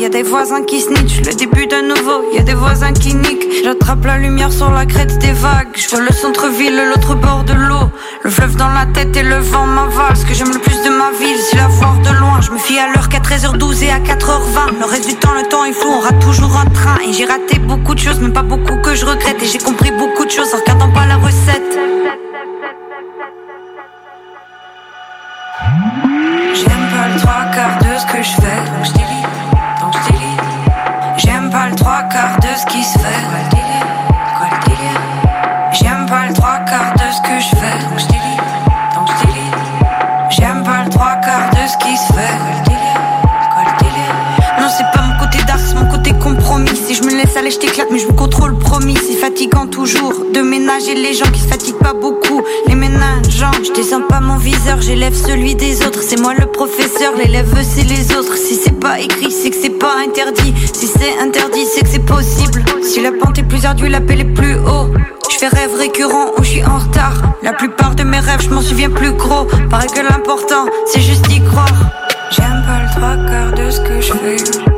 y a des voisins qui snitch, le début d'un nouveau, y a des voisins qui niquent, j'attrape la lumière sur la crête des vagues, je vois le centre-ville, l'autre bord de l'eau, le fleuve dans la tête et le vent m'avale, ce que j'aime le plus de ma ville, c'est la voir de loin, je me fie à l'heure qu'à 13h12 et à 4h20, le reste du temps, le temps est flou, on rate toujours un train, et j'ai raté beaucoup de choses, mais pas beaucoup que je regrette, et j'ai compris beaucoup de choses en regardant pas la recette. Que je fais, donc J'aime pas le trois quarts de ce qui se fait. Non, c'est pas mon côté dark, c'est mon côté compromis. Si je me laisse aller, je t'éclate, mais je me contrôle, promis. C'est fatigant toujours de ménager les gens qui se fatiguent pas beaucoup. Les ménageants, je descends pas mon viseur, j'élève celui des autres. C'est moi le professeur, l'élève c'est les autres. Si c'est pas écrit, c'est que c'est pas interdit. Si c'est interdit, c'est que c'est possible. Si la pente est plus ardue, l'appel est plus haut. Je fais rêve récurrent où je suis en retard. La plupart de mes rêves, je m'en souviens plus gros. Paraît que l'important, c'est juste d'y croire. J'aime pas le trois quarts de ce que je fais.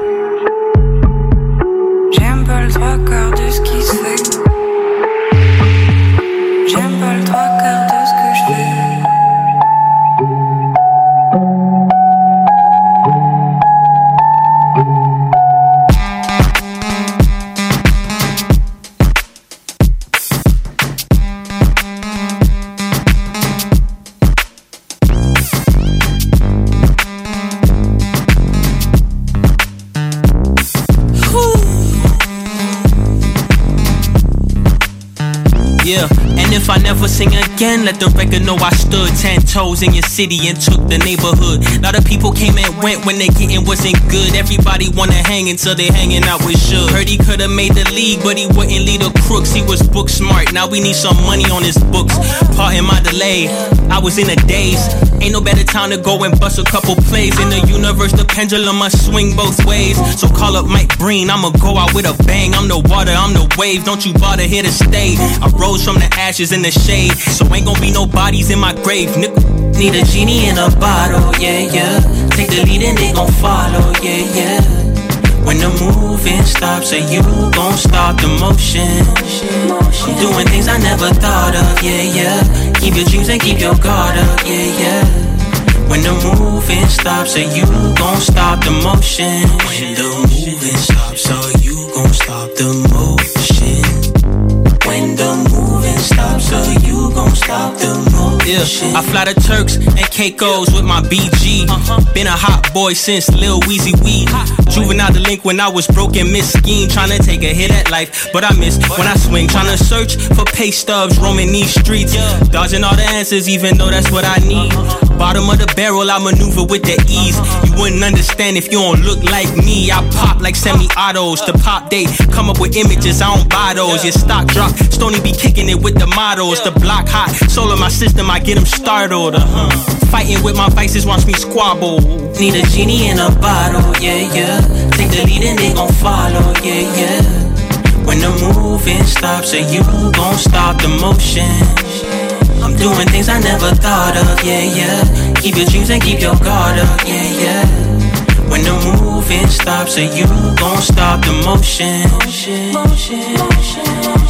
Again, let the record know I stood ten toes in your city and took the neighborhood. A lot of people came and went when they getting wasn't good. Everybody wanna hang until they hanging out with Suge. Heard he could've made the league, but he wouldn't lead the crooks. He was book smart. Now we need some money on his books. Pardon my delay, I was in a daze. Ain't no better time to go and bust a couple plays. In the universe, the pendulum must swing both ways. So call up Mike Breen, I'ma go out with a bang. I'm the water, I'm the wave. Don't you bother here to stay. I rose from the ashes in the shade, so ain't gonna be no bodies in my grave. Need a genie in a bottle, yeah, yeah. Take the lead and they gon' follow, yeah, yeah. When the moving stops, so you gon' stop the motion. I'm doing things I never thought of, yeah, yeah. Keep your dreams and keep your guard up, yeah, yeah. When the moving stops, so you gon' stop the motion. When the moving stops, so you gon' stop the motion. When the moving stops, so you gon' stop the motion. Yeah, I fly to Turks and Caicos with my BG. Been a hot boy since Lil Weezy Wee. Juvenile delinquent, when I was broken, miss scheme. Tryna take a hit at life, but I miss when I swing. Tryna search for pay stubs, roaming these streets. Dodging all the answers, even though that's what I need. Bottom of the barrel, I maneuver with the ease. You wouldn't understand if you don't look like me. I pop like semi autos. The pop date, come up with images, I don't buy those. Your stock drop, Stony be kicking it with the models. The block hot, soul of my system, I get them startled. Uh-huh. Fighting with my vices, watch me squabble. Need a genie in a bottle, yeah, yeah. Take the lead and they gon' follow, yeah, yeah. When the moving stops, so you gon' stop the motion. I'm doing things I never thought of, yeah, yeah. Keep your dreams and keep your guard up, yeah, yeah. When the moving stops, so you gon' stop the motion. motion, motion, motion.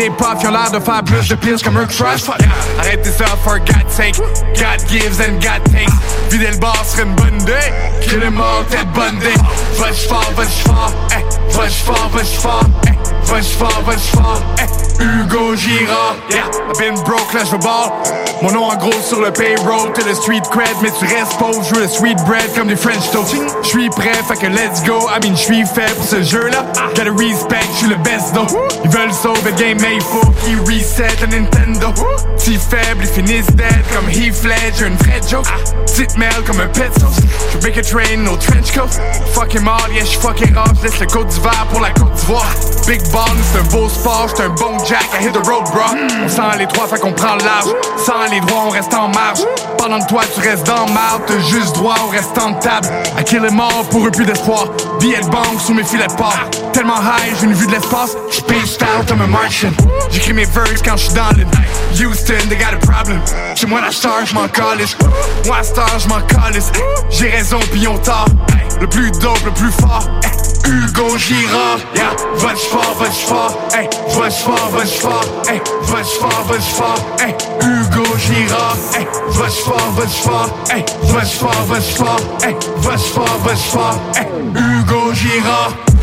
Des pops, ils ont l'air de faire plus de pills comme un crush. Arrêtez ça for God's sake. God gives and God takes. Vider le bar serait une bonne idée. Kill them all, tête bonne day. Va-je fort, va-je fort, eh. Va-je fort, va-je fort, eh. Va-je fort, va-je fort, eh. Hugo Girard, yeah, I've been broke, là je ball. Mon nom en gros sur le payroll, t'es le street cred, mais tu restes pauvre, je le sweet bread comme des French toast. Je suis prêt, fait que let's go, I mean je suis fait pour ce jeu-là. Gotta respect, je suis le best though. Ils veulent sauver game, mais il faut qu'ils reset le Nintendo. Si faible, ils finissent dead comme Heath Ledger, une vraie joke. Petite merde comme un pet sauce. Je make a train, no trench coat. Fuck him all, yeah, j'suis fucking off, laisse le du d'hiver pour la Côte d'Ivoire. Big ball, c'est un beau sport, j'suis un bon jack, I hit the road, bro. On sent les trois, fait qu'on prend large. Les droits, on reste en marge. Pendant que toi, tu restes dans marde, t'as juste droit au restant de table. À kill est mort, pour eux plus d'espoir. Billet de banque sous mes filets de. Tellement high, j'ai une vue de l'espace, j'paced out comme un Martian. J'écris mes verses quand j'suis dans l'île. Houston, they got a problem. Chez moi, la star, j'm'en calisse. Moi, star, j'm'en. J'ai raison, pis on tort. Le plus dope, le plus fort. Hugo Girard, yeah, va fort, va fort, hey, va fort, va fort, hey, va fort, va fort, hey, Hugo Girard, hey, va fort, va fort, hey, va fort, va fort, hey, va fort, va fort, hey, Hugo Girard.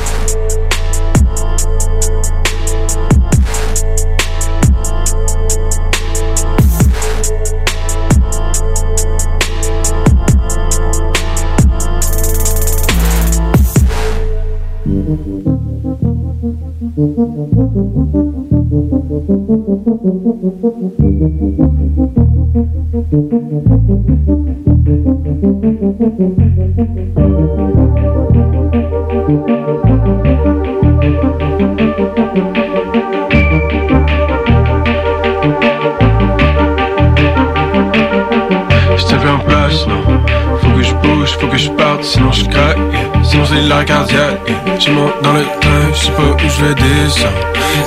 Sinon je craque. Sinon c'est la cardiaque yeah. Je monte dans le train, je sais pas où je vais descendre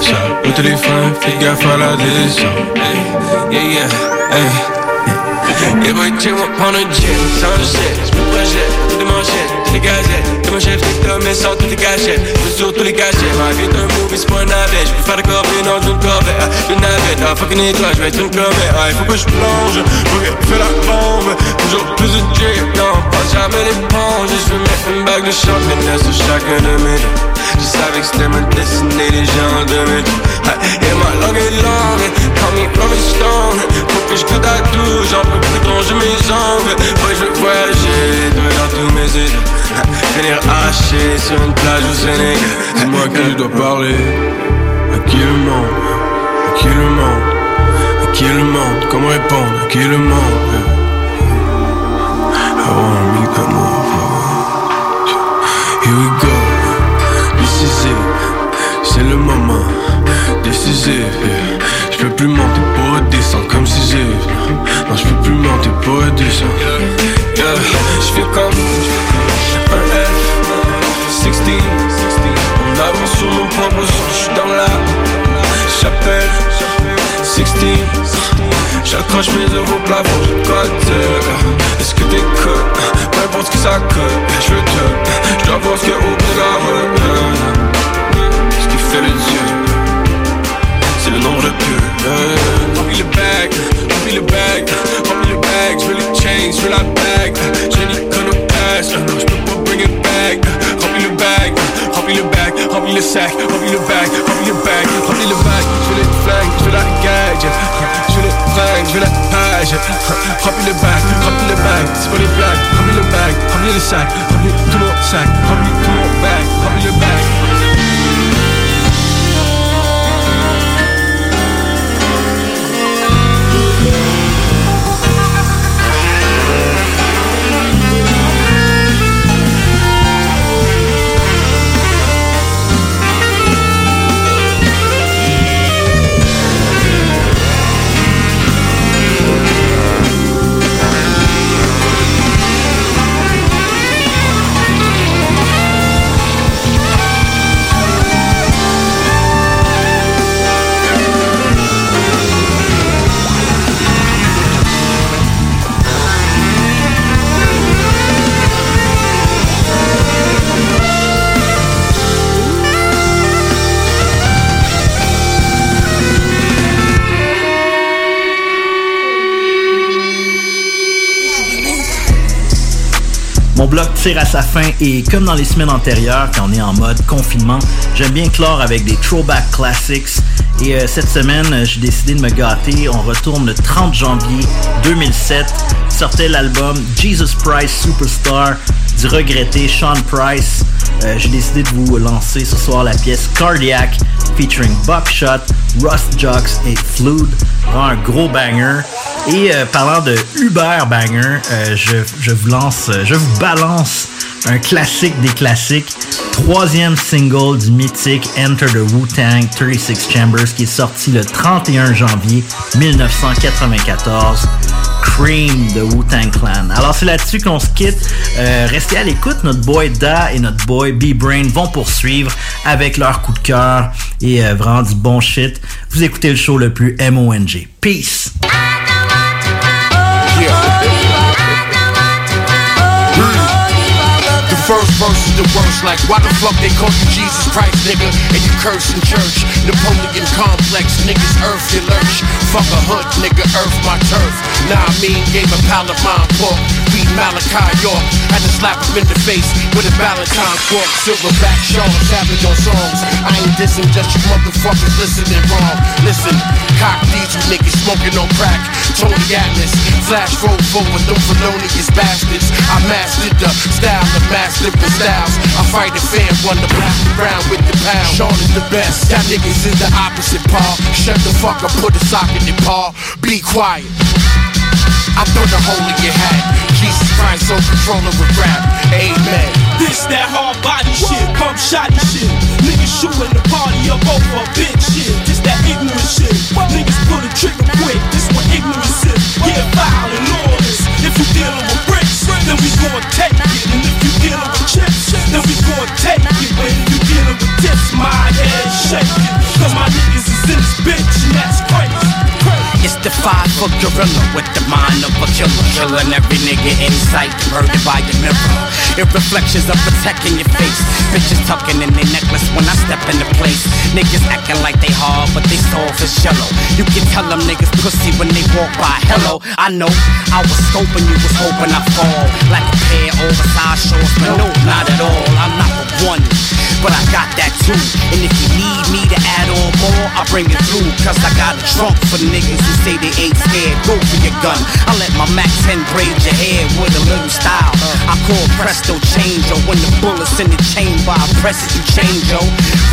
Ça, au téléphone, fais gaffe à la descente Yeah, yeah, hey. Et boy, tu vas prendre un jet, sans le jet, je me projette, tout de manchettes, les gazettes, de mon chef, c'est comme sans toutes les cachettes, je sur tous les cachets, ma vie d'un movie, c'est pas un navet, je faire le une corvette, ah, une navette, ah, fucking étoile, je vais être une comète, ah, il faut que je plonge, faut que je la bombe, toujours plus de non, pas jamais l'éponge, je une bague de sur chacun de mes. Je savais que c'était ma destinée déjà en 2000 ah, Et ma langue est longue, call me Rolling Stone Faut que je goûte à tout, j'en peux plus ronger mes ongles Ouais je veux voyager, de dans tous mes ah, Venir hacher sur une plage au Sénégal Dis-moi qui je dois parler. À qui le monde? À qui le monde? À qui le monde? Comment répondre? À qui le monde? I wanna meet that motherfucker Here we go. Décisif. C'est le moment. Décisif. yeah. Je peux plus monter pour descendre comme si j'ai Non je peux plus monter pour descendre yeah. Je fais comme un F 16 On avance sur mon propre son Je suis dans la chapelle. 16 J'accroche mes œuvres au plafond, je cote. Est-ce que t'écoutes Peu importe ce que ça coûte Je veux tout, je dois voir ce a au bout de la Ce qui fait le dieu C'est le nombre de queues Remplis le bag, remplis le bag Remplis le bag, je veux les chains, je veux la bag J'ai iconoclaste, non je pas bring it back. Le bag, remplis le bag, remplis le sac Remplis le bag, remplis le bag, remplis le bag Je les je la gage. Je les je la page. Remplis le bag, remplis le bag. C'est pas des blagues, le bag, remplis le sac. Remplis tout mon sac, remplis tout mon bag. Remplis le bag tire à sa fin et comme dans les semaines antérieures, quand on est en mode confinement, j'aime bien clore avec des throwback classics. Et euh, cette semaine, j'ai décidé de me gâter. On retourne le 30 janvier 2007. Sortait l'album Jesus Price Superstar du regretté Sean Price. Euh, j'ai décidé de vous lancer ce soir la pièce Cardiac featuring Buckshot, Rust Jocks et Flood. Un gros banger. Et euh, parlant de Uber Banger, euh, je, je vous lance, euh, je vous balance un classique des classiques. Troisième single du mythique Enter the Wu-Tang 36 Chambers qui est sorti le 31 janvier 1994. Cream de Wu-Tang Clan. Alors c'est là-dessus qu'on se quitte. Euh, restez à l'écoute. Notre boy Da et notre boy B-Brain vont poursuivre avec leur coup de cœur et euh, vraiment du bon shit. Vous écoutez le show le plus MONG. Peace! First verse is the worst, like why the fuck they call you Jesus Christ, nigga? And you curse in church. Napoleon complex, niggas earth your lurch. Fuck a hood, nigga, earth my turf. Nah, I mean, gave a pal of mine pork. Beat Malachi York. Had to slap him in the face with a Valentine fork. Silverback Sean, savage on songs. I ain't dissing, just you motherfuckers listening wrong. Listen, cock these you niggas smoking on crack. Tony Atlas, flash roll forward, them felonious bastards. I mastered the style of master of styles. I fight a fan, run the black around with the pound. Sean is the best, that niggas is the opposite, Paul. Shut the fuck up, put a sock in it, Paul. Be quiet. I throw the hole in your hat. Jesus Christ, so controller with rap. Amen. This that hard body shit, pump shotty shit. Niggas shooting the party up over a bitch shit. This that ignorant shit. Niggas pull the trigger quick. This what ignorance is. Yeah, foul and lawless. If you dealing with bricks, then we gon' take it. And if you dealing with chips, then we gon' take it. when you dealing with tips, my head shaking. Cause my niggas is in this bitch, and that's foot gorilla with the mind of a killer. Killing every nigga in sight, murdered by the mirror. It reflections of protecting your face. Bitches tucking in their necklace when I step into place. Niggas acting like they hard, but they soft as jello. You can tell them niggas pussy when they walk by. Hello, I know. I was scoping, you was hoping I fall. Like a pair of oversized shorts, but no, not at all. I'm not the one. But I got that too. And if you need me to add on more, I'll bring it through. Cause I got a trunk for niggas who say they ain't Go for your gun. I let my Mac 10 braid your hair with a little style. I call presto change when the bullets in the chamber, I press it, you change, yo.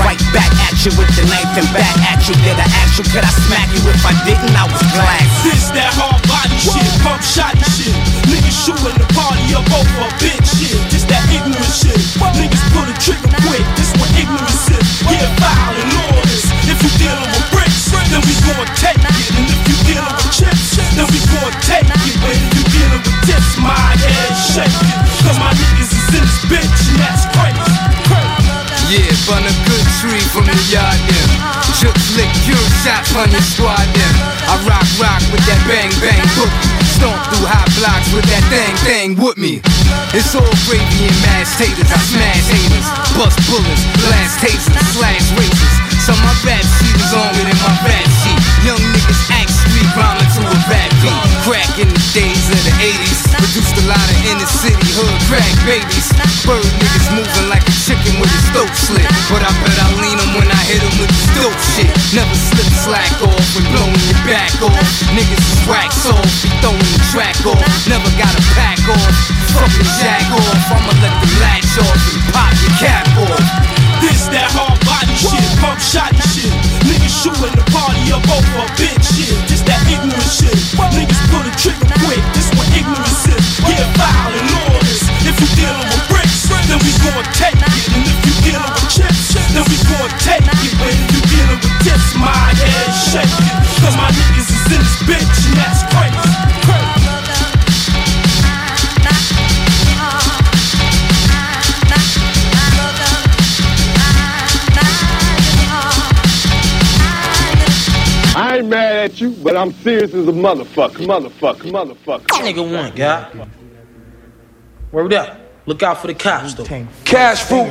Right back at you with the knife and back at you. Did I ask you, could I smack you? If I didn't, I was glad. This that hard body shit, pump shotty shit. Niggas shooting the party up over a bitch shit. This that ignorant shit. Niggas pull the trigger quick. This what ignorance is. Yeah, foul It's all gravy and mashed taters. I smash haters, bust bullets, blast tasers, slash razors. So my rap sheet is longer than my rap sheet. Young niggas act street rhyming to a rap beat. Crack in the days of the 80s. Produced a lot of inner city hood crack babies. Bird niggas moving like a chicken with his throat slit. But I bet I lean him when I hit him with this dope shit. Never slip slack off when blowing your back off. Niggas is wax off, be throwing the track off. Never got a pack off. Fucking jack off. I'ma let I'm serious as a motherfucker, motherfucker, motherfucker. Nigga one, God. Word up. Look out for the cops, though. Cash fruit.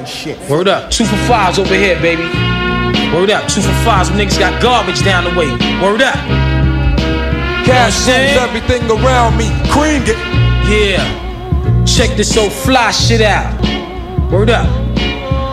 Word up. Two for fives over here, baby. Word up. Two for fives. Them niggas got garbage down the way. Word up. Cash rules everything around me. Cream it. Yeah. Check this old fly shit out. Word up.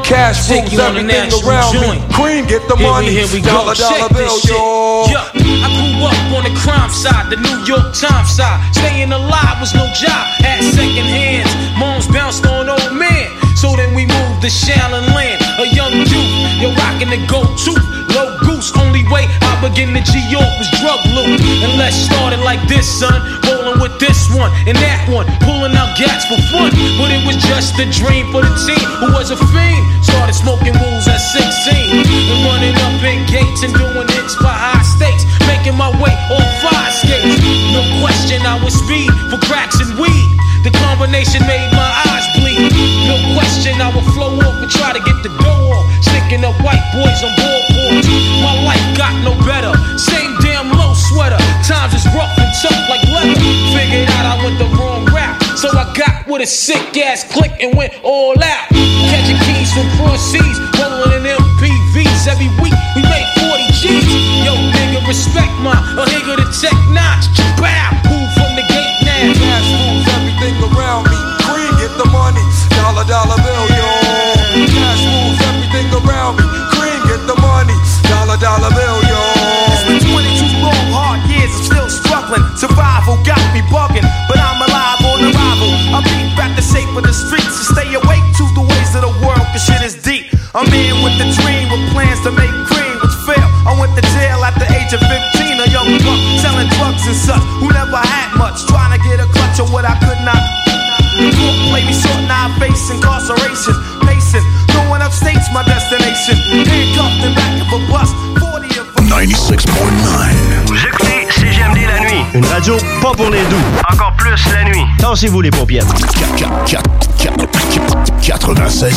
Cash Take rules you everything natural around joint. me. Cream, get the Here money. we, here we dollar, go. dollar Check bill, this shit. yo. Yeah. Up on the crime side, the New York Times side. Staying alive was no job. Had second hands. Moms bounced on old man. So then we moved to Shallon Land. A young youth, you're rocking the gold tooth. Low goose, only way I begin to G York was drug loot. And let's start it like this, son. Rolling with this one and that one, pulling out gats for fun. But it was just a dream for the team who was a fiend. Started smoking rules at 16 and running up in gates and doing hits for high stakes. Making my way on five skates. No question, I was speed for cracks and weed. The combination made my eyes bleed. No question, I would flow off and try to get the dough off. Sticking up white boys on boards. My life got no better. Same damn low sweater. Times is rough and tough like leather. Figured out I went the wrong route. So I got with a sick ass click and went all out. Catching keys from front seas, rolling in MPVs. Every week we made 40 G's. Yo, nigga, respect my a nigga the tech notch. Bow, move from the gate now. Cash moves everything around me. Green, get the money. Dollar, dollar bill, Dollar, dollar bill, yo. It's been 22 long, hard years, I'm still struggling. Survival got me bugging, but I'm alive on arrival. I beat back the shape of the streets and stay awake to the ways of the world, cause shit is deep. I'm in with the dream, with plans to make cream, which fail. I went to jail at the age of 15, a young buck selling drugs and such, who never had much, trying to get a clutch of what I could not. The court play me short, now I face incarceration. Pacing, throwing up states my destination. 96.9. Vous écoutez CGMD la nuit. Une radio pas pour les doux. Encore plus la nuit. Tassez-vous les paupières. 96.9.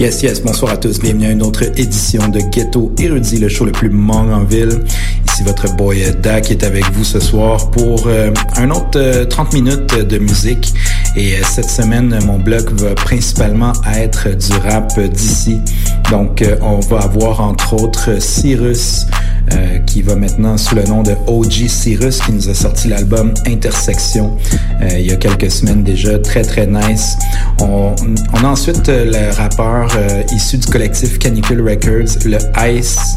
Yes, yes, bonsoir à tous. Bienvenue à une autre édition de Ghetto Érudit, le show le plus mort en ville. Ici votre boy euh, Dak qui est avec vous ce soir pour euh, un autre euh, 30 minutes de musique. Et euh, cette semaine, mon blog va principalement être du rap d'ici. Donc, euh, on va avoir entre autres Cyrus, euh, qui va maintenant sous le nom de OG Cyrus, qui nous a sorti l'album Intersection euh, il y a quelques semaines déjà, très très nice. On, a ensuite le rappeur issu du collectif Canicule Records, le Ice.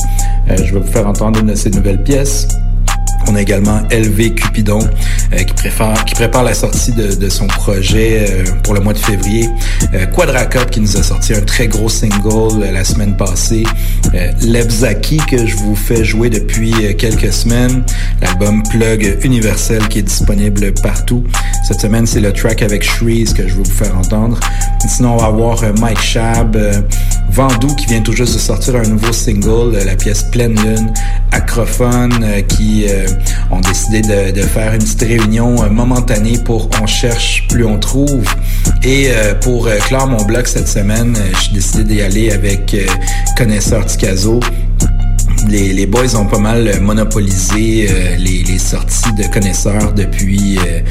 Je vais vous faire entendre une de ses nouvelles pièces. On a également LV Cupidon euh, qui, prépare la sortie de, son projet euh, pour le mois de février. Euh, Quadracop qui nous a sorti un très gros single euh, la semaine passée. Euh, Lebzaki que je vous fais jouer depuis quelques semaines. L'album Plug Universel qui est disponible partout. Cette semaine, c'est le track avec Shreeze que je vais vous faire entendre. Sinon, on va avoir Mike Shab, Vandou qui vient tout juste de sortir un nouveau single, euh, la pièce Pleine Lune, Acrophone euh, qui euh, ont décidé de, faire une petite réunion momentanée pour On cherche, plus on trouve. Et pour clore mon blog cette semaine, je suis décidé d'y aller avec Connaisseur Ticazo. Les, les boys ont pas mal euh, monopolisé euh, les, les sorties de connaisseurs depuis euh,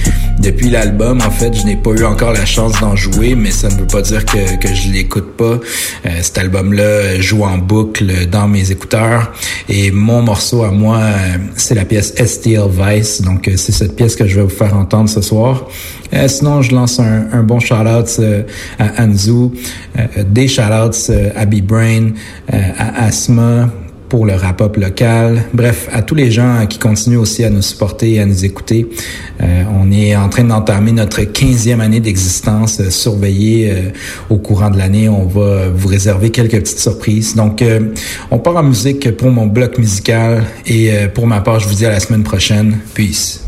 depuis l'album. En fait, je n'ai pas eu encore la chance d'en jouer, mais ça ne veut pas dire que, que je l'écoute pas. Euh, cet album-là joue en boucle dans mes écouteurs. Et mon morceau à moi, euh, c'est la pièce STL Vice. Donc, euh, c'est cette pièce que je vais vous faire entendre ce soir. Sinon, je lance un, un bon shout-out à Anzu, des shout-outs à B-Brain, à Asma, pour le rap-up local. Bref, à tous les gens qui continuent aussi à nous supporter et à nous écouter. Euh, on est en train d'entamer notre 15e année d'existence. Euh, surveillez euh, au courant de l'année. On va vous réserver quelques petites surprises. Donc, euh, on part en musique pour mon bloc musical. Et euh, pour ma part, je vous dis à la semaine prochaine. Peace.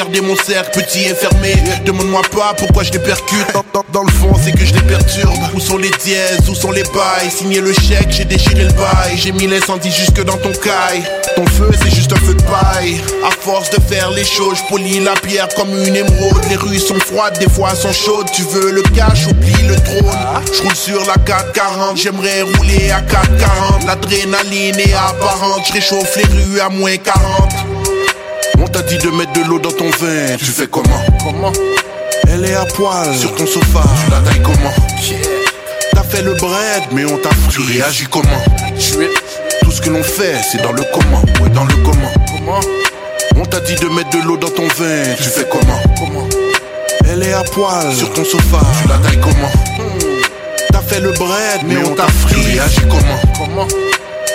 Gardé mon cercle petit et fermé. Demande-moi pas pourquoi je les percute. Dans le fond, c'est que je les perturbe. Où sont les dièses Où sont les bails? Signé le chèque, j'ai déchiré le bail. J'ai mis l'incendie jusque dans ton caille. Ton feu, c'est juste un feu de paille. À force de faire les choses, je polis la pierre comme une émeraude. Les rues sont froides, des fois sont chaudes. Tu veux le cash, oublie le trône. Je roule sur la 440, j'aimerais rouler à 440. L'adrénaline est apparente, je réchauffe les rues à moins 40. On t'a dit de mettre de l'eau dans ton vin, tu fais comment Comment Elle est à poil sur ton sofa, tu la tailles comment T'as fait le bread, mais on t'a tu réagis comment Tout ce que l'on fait, c'est dans le comment, ouais dans le comment. Comment On t'a dit de mettre de l'eau dans ton vin, tu fais comment Comment Elle est à poil sur ton sofa, tu la tailles comment T'as fait le bread, mais on t'a. Tu réagis comment Comment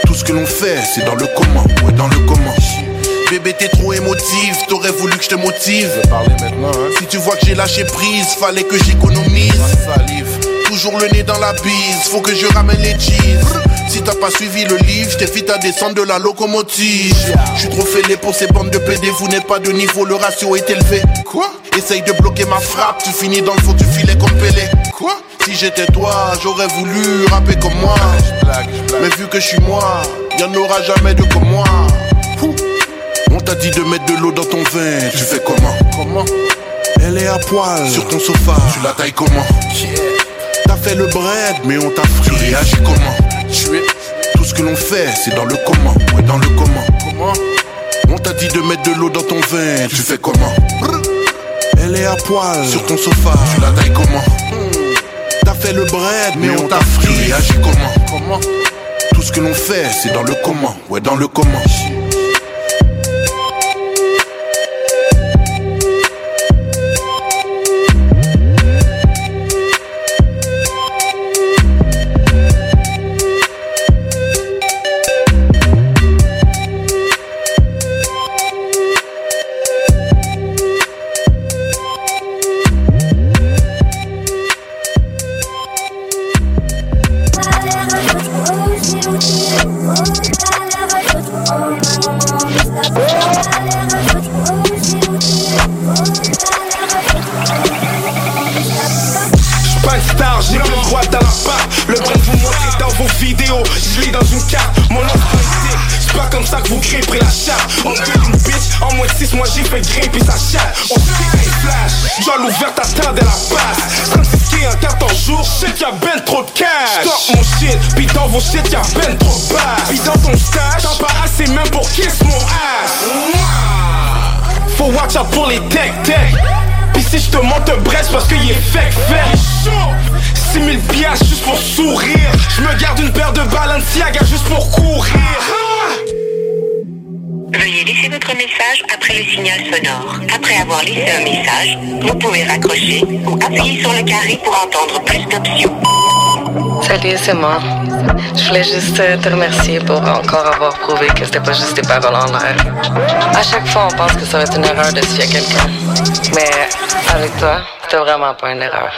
Tout ce que l'on fait, c'est dans le comment. Ouais, dans le comment. Bébé, t'es trop émotive, t'aurais voulu que je te motive. parler maintenant, hein. Si tu vois que j'ai lâché prise, fallait que j'économise. Toujours le nez dans la bise, faut que je ramène les cheese. Si t'as pas suivi le livre, je t'invite à descendre de la locomotive. Je suis trop fêlé pour ces bandes de PD, vous n'êtes pas de niveau, le ratio est élevé. Quoi? Essaye de bloquer ma frappe, tu finis dans le fond du filet comme Pelé. Quoi? Si j'étais toi, j'aurais voulu rapper comme moi. Mais vu que je suis moi, y'en aura jamais de comme moi. T'a dit de mettre de l'eau dans ton vin, tu fais comment? Comment? Elle est à poil. Sur ton sofa, tu la tailles comment? T'as fait le bread, mais on t'a. Tu réagis comment? Tu es tout ce que l'on fait, c'est dans le comment. Ouais, dans le comment. Comment? On t'a dit de mettre de l'eau dans ton vin, tu fais comment? Elle est à poil. Sur ton sofa, tu la tailles comment? T'as fait le bread, mais, on t'a. Tu réagis comment? Comment? Tout ce que l'on fait, c'est dans le comment. Ouais, dans le comment. Shit y'a ben trop basse. Pis dans ton stage, t'en pas assez même pour kiss mon ass. Faut watch out pour les tech tech. Pis si je te monte un brest parce qu'il est fake fait 6000 piastres juste pour sourire Je me garde une paire de Balenciaga juste pour courir Veuillez laisser votre message après le signal sonore. Après avoir laissé un message, vous pouvez raccrocher ou appuyer sur le carré pour entendre plus d'options. Salut, c'est moi. Je voulais juste euh, te remercier pour encore avoir prouvé que c'était pas juste des paroles en l'air. À chaque fois, on pense que ça va être une erreur de se fier à quelqu'un. Mais avec toi, c'était vraiment pas une erreur.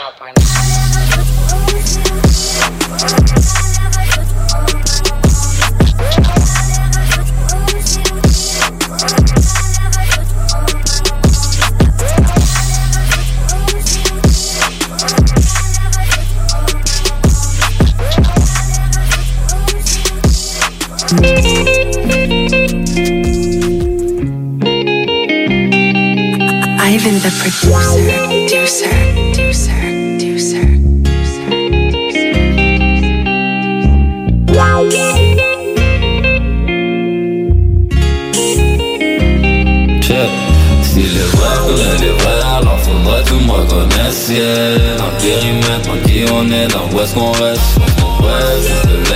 Ivan the producer, producer, producer, producer. Si les vrais connaissent les vrais, alors faudrait tout me reconnaisse, yeah. Dans le périmètre, dans qui on est, dans où est-ce qu'on reste On reste,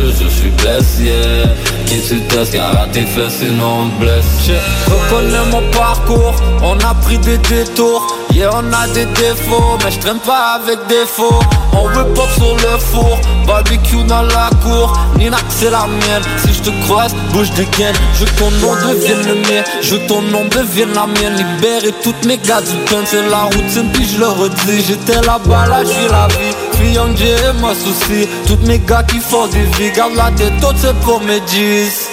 je te lève, je joue d'âge, je suis blessé, yeah Qui tu testes, car à tes fesses, sinon on blesse. Reconnais mon parcours, on a pris des détours. Yeah on a des défauts, mais je traîne pas avec des faux. On veut sur le four, barbecue dans la cour. Nina c'est la mienne, si je te croise, bouge des gaines Je ton nom devienne le mien, je ton nom devienne la mienne. Libérer toutes mes gars du pain, c'est la routine puis je le redis. J'étais là-bas, là j'suis la vie Fille young J et moi souci. Toutes mes gars qui font des vies, garde la tête haute c'est pour mes G's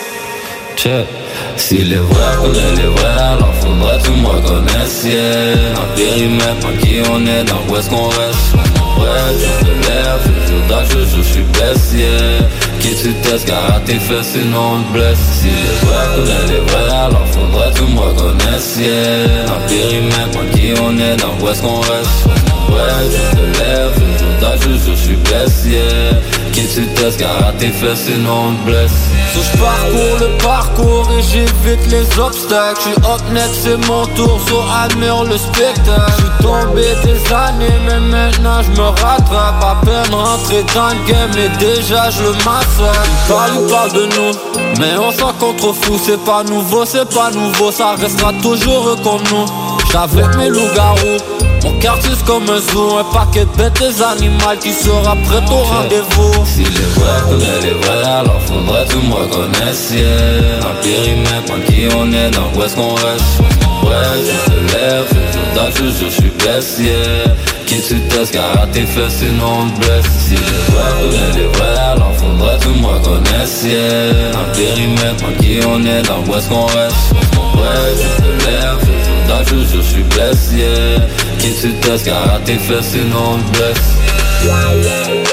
Check. Si les vrais connaissent les vrais, alors faudrait tout me reconnaisse, yeah le périmètre, dans qui on est, dans où est-ce qu'on reste? On reste, je te lève, je joue d'âge, je suis blessé, yeah Qui tu testes, car à tes fesses, sinon on te blesse Si les vrais connaissent les vrais, alors faudrait tout me reconnaisse, yeah le périmètre, dans qui on est, dans où est-ce qu'on reste? On reste, je te lève, je je suis blessé, yeah Qui testes, car à tes fesses, sinon on te blesse So je parcours le parcours et j'évite les obstacles. J'suis up next c'est mon tour, admire le spectacle. J'suis tombé des années mais maintenant j'me rattrape. À peine rentré dans le game et déjà je le massacre. Ils parlent de nous mais on s'en contre fou C'est pas nouveau, c'est pas nouveau, ça restera toujours comme nous. J'avais mes loups-garous Mon quartier comme un zoo, un paquet de bêtes animaux qui sera prêt au rendez-vous. Si les vrais connaissent les vrais, alors faudrait tout me reconnaisse, yeah. Dans le périmètre, moi qui on est, dans où est-ce qu'on reste? Ouais, je te lève, je jour je suis blessé, yeah. Qui tu testes, car à tes fesses, sinon on te blesse. Si les vrais connaissent les vrais, alors faudrait tout me reconnaisse, yeah. Dans le périmètre, moi qui on est, dans où est-ce qu'on reste? Ouais, je te lève, je jour je suis blessé, yeah. Qui tu testes, car tes fesses, sinon on te blesse.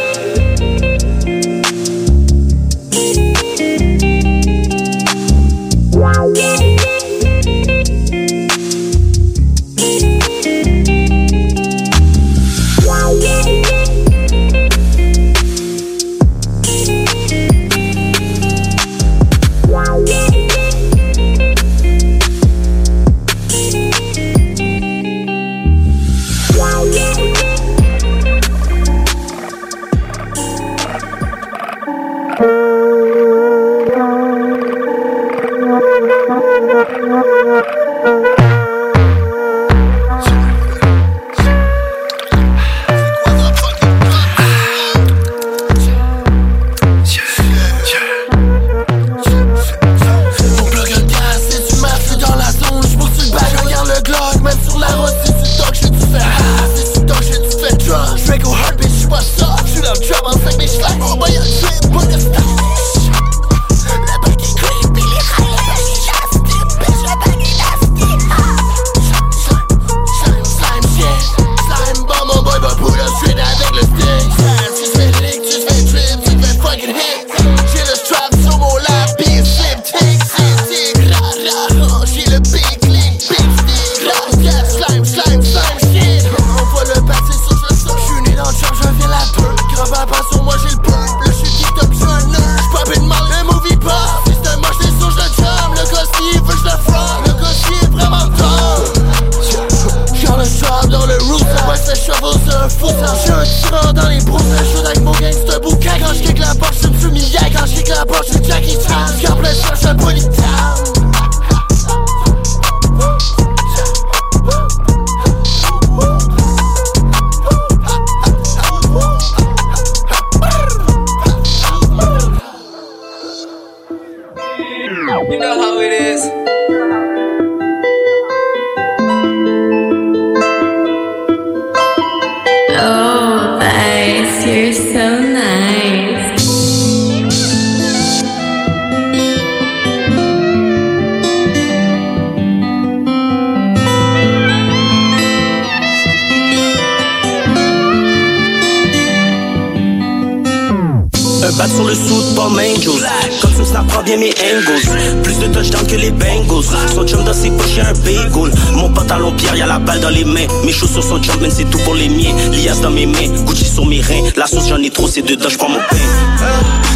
Un bat sur le sous pas Angels. Quand tu me snaps, prends bien mes angles. Plus de touchdowns que les Bengals. Son jump dans ses poches, un bagel. Mon pantalon pierre, y'a la balle dans les mains. Mes chaussures sont jump, c'est tout pour les miens. Lias dans mes mains, Gucci sur mes reins. La sauce, j'en ai trop, c'est dedans, j'prends mon pain.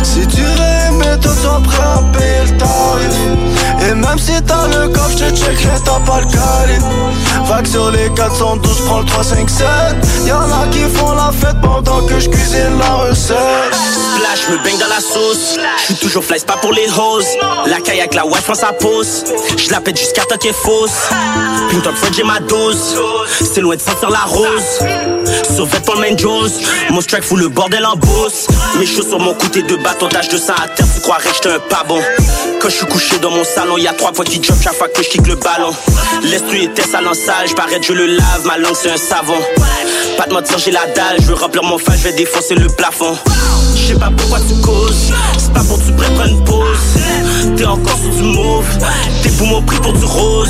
Si tu mais prêt à payer le tarif Et même si t'as le coffre, j'te checkerai, t'as pas le Vague sur les 412, prends le 357 Y'en a qui font la fête pendant que je cuisine la recette. Splash, me baigne dans la sauce. J'suis toujours fly, pas pour les hoes. La caille avec la wife, prend sa pose. J'la pète jusqu'à temps qu'elle est fausse. Pink top j'ai ma dose. C'est loin de sentir la rose. Survêt pour le main Jones. Mon strike fout le bordel en bosse Mes choses sur mon côté de bâton Tâche de sang à terre, tu croirais que j'étais un pas bon. Quand je suis couché dans mon salon Y'a trois fois qui jump chaque fois que je kick le ballon. L'esprit était sale je le lave, ma langue c'est un savon. Pas de mentir, j'ai la dalle Je veux remplir mon fan, je vais défoncer le plafond. Je sais pas pourquoi tu causes C'est pas pour tu prends une pause. T'es encore sur du mauve T'es pour mon prix pour du rose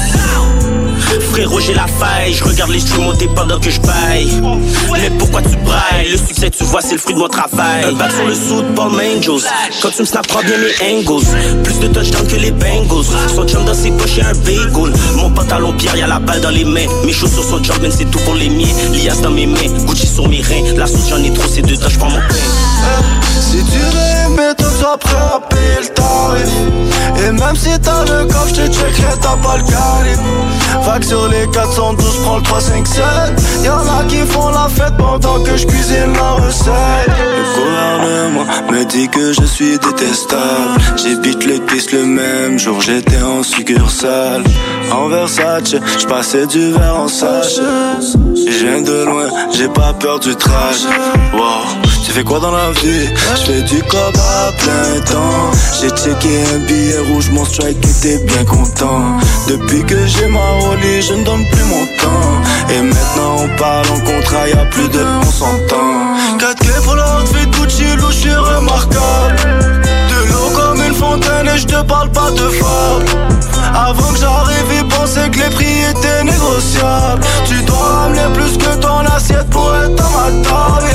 J'ai la faille, je regarde les streams monter pendant que je baille. Mais pourquoi tu brailles? Le succès tu vois c'est le fruit de mon travail. Un sur le sous de Palm Angels. Quand tu me snaps prends bien mes angles. Plus de touchdowns que les Bengals. Son jump dans ses poches y'a un bagel. Mon pantalon pierre y'a la balle dans les mains. Mes chaussures sont man c'est tout pour les miens. Lias dans mes mains, Gucci sur mes reins. La sauce j'en ai trop c'est dedans j'prends mon pain. Si tu mais toi t'as prêt à payer le tarif Et même si t'as le coffre, j'te checkerai, t'as pas le les 412, prends le 357 Y'en a qui font la fête pendant que je cuisine la recette. Le gouvernement me dit que je suis détestable. J'ébite le piste le même jour, j'étais en succursale. En Versace, je passais du verre en sachet Je viens de loin, j'ai pas peur du trash. Wow tu fais quoi dans la vie? Je fais du cob à plein temps. J'ai checké un billet rouge, mon strike était bien content. Depuis que j'ai ma rollie, je ne donne plus mon temps. Et maintenant on parle en contrat, y'a plus de on s'entend 4K pour l'outfit Gucci, loup, je suis remarquable. De l'eau comme une fontaine et je te parle pas de femme Avant que j'arrive, ils pensaient que les prix étaient négociables. Tu dois ramener plus que ton assiette pour être dans ma table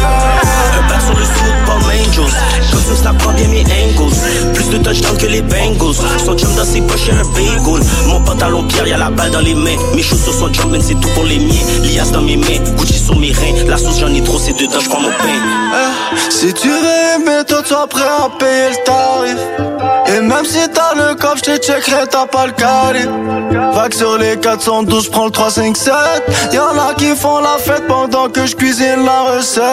de touchdowns que les Bengals. Son jump dans ses poches, un bagel. Mon pantalon pierre, y'a la balle dans les mains. Mes chaussures sont jumping, c'est tout pour les miens. Lias dans mes mains, Gucci sur mes reins. La sauce, j'en ai trop, c'est dedans, j'prends mon pain. Si tu veux aimer, toi, sois prêt à payer le tarif. Et même si t'as le coffre, je te checkerai, t'as pas le carré Vague sur les 412, prends le 357 Y'en a qui font la fête pendant que je cuisine la recette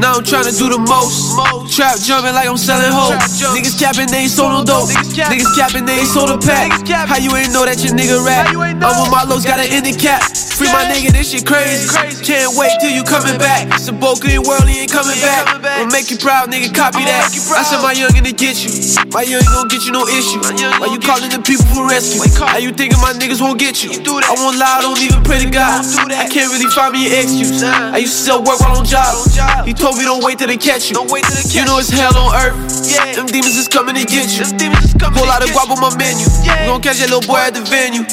Now I'm trying to do the most. Trap jumping like I'm selling hoes. Niggas capping, they ain't sold no dope. Niggas capping, they ain't sold a pack. How you ain't know that your nigga rap? I'm with my lows, got an ending cap. Free my nigga, this shit crazy. Can't wait till you coming back. It's a Boca and world, he ain't coming back. I'ma make you proud, nigga, copy that. I said my youngin' to get you. My young ain't gon' get you no issue. Why you calling the people for rescue? How you thinking my niggas won't get you? I won't lie, I don't even pray to God. I can't really find me an excuse. I used to sell work while on job. He told me don't wait till they catch you. You know it's hell on earth. Yeah. Them demons is coming to get you. Pull out a guap on my menu. We gon' catch that little boy at the venue.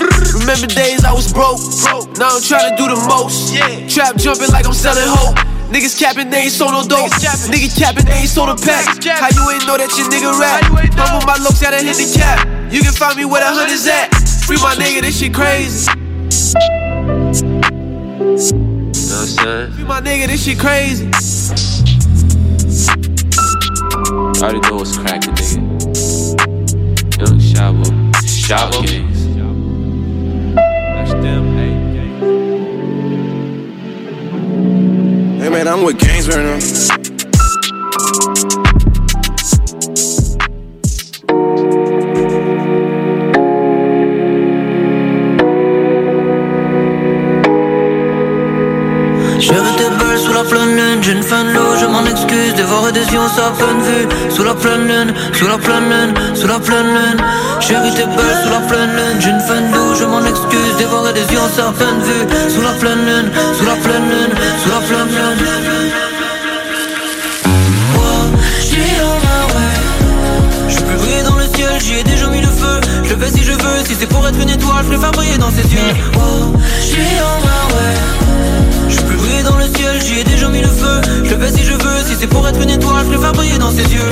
Remember days I was broke. broke. Now I'm trying to do the most. Trap jumping like I'm selling hope. Niggas capping, they ain't sold no dope. Nigga capping, they ain't sold a pack. How you ain't know that your nigga rap? I'm with my looks, gotta hit the cap. You can find me where the hundreds at. Free my nigga, this shit crazy. You know what I'm saying? Free my nigga, this shit crazy. I already know what's cracking, nigga. Young Shabo. Shabo. That's them, hey. Hey man, I'm with gangs right now. Pleine lune, j'ai une fin de l'eau, je m'en excuse, dévorer des yeux ça pleine vue. Sous la pleine lune, sous la pleine lune, sous la pleine lune. Chérie t'es belle sous la pleine lune, j'ai une fin de l'eau, je m'en excuse, dévorer des yeux ça pleine vue. Sous la pleine lune, sous la pleine lune, sous la pleine lune. Wow, j'suis way Je peux briller dans le ciel, j'y ai déjà mis le feu. Je le fais si je veux, si c'est pour être une étoile, je préfère briller dans ses yeux. Wow, j'suis on my way je peux briller dans le ciel, j'y ai déjà mis le feu. Je le fais si je veux, si c'est pour être une étoile, je préfère briller dans ses yeux.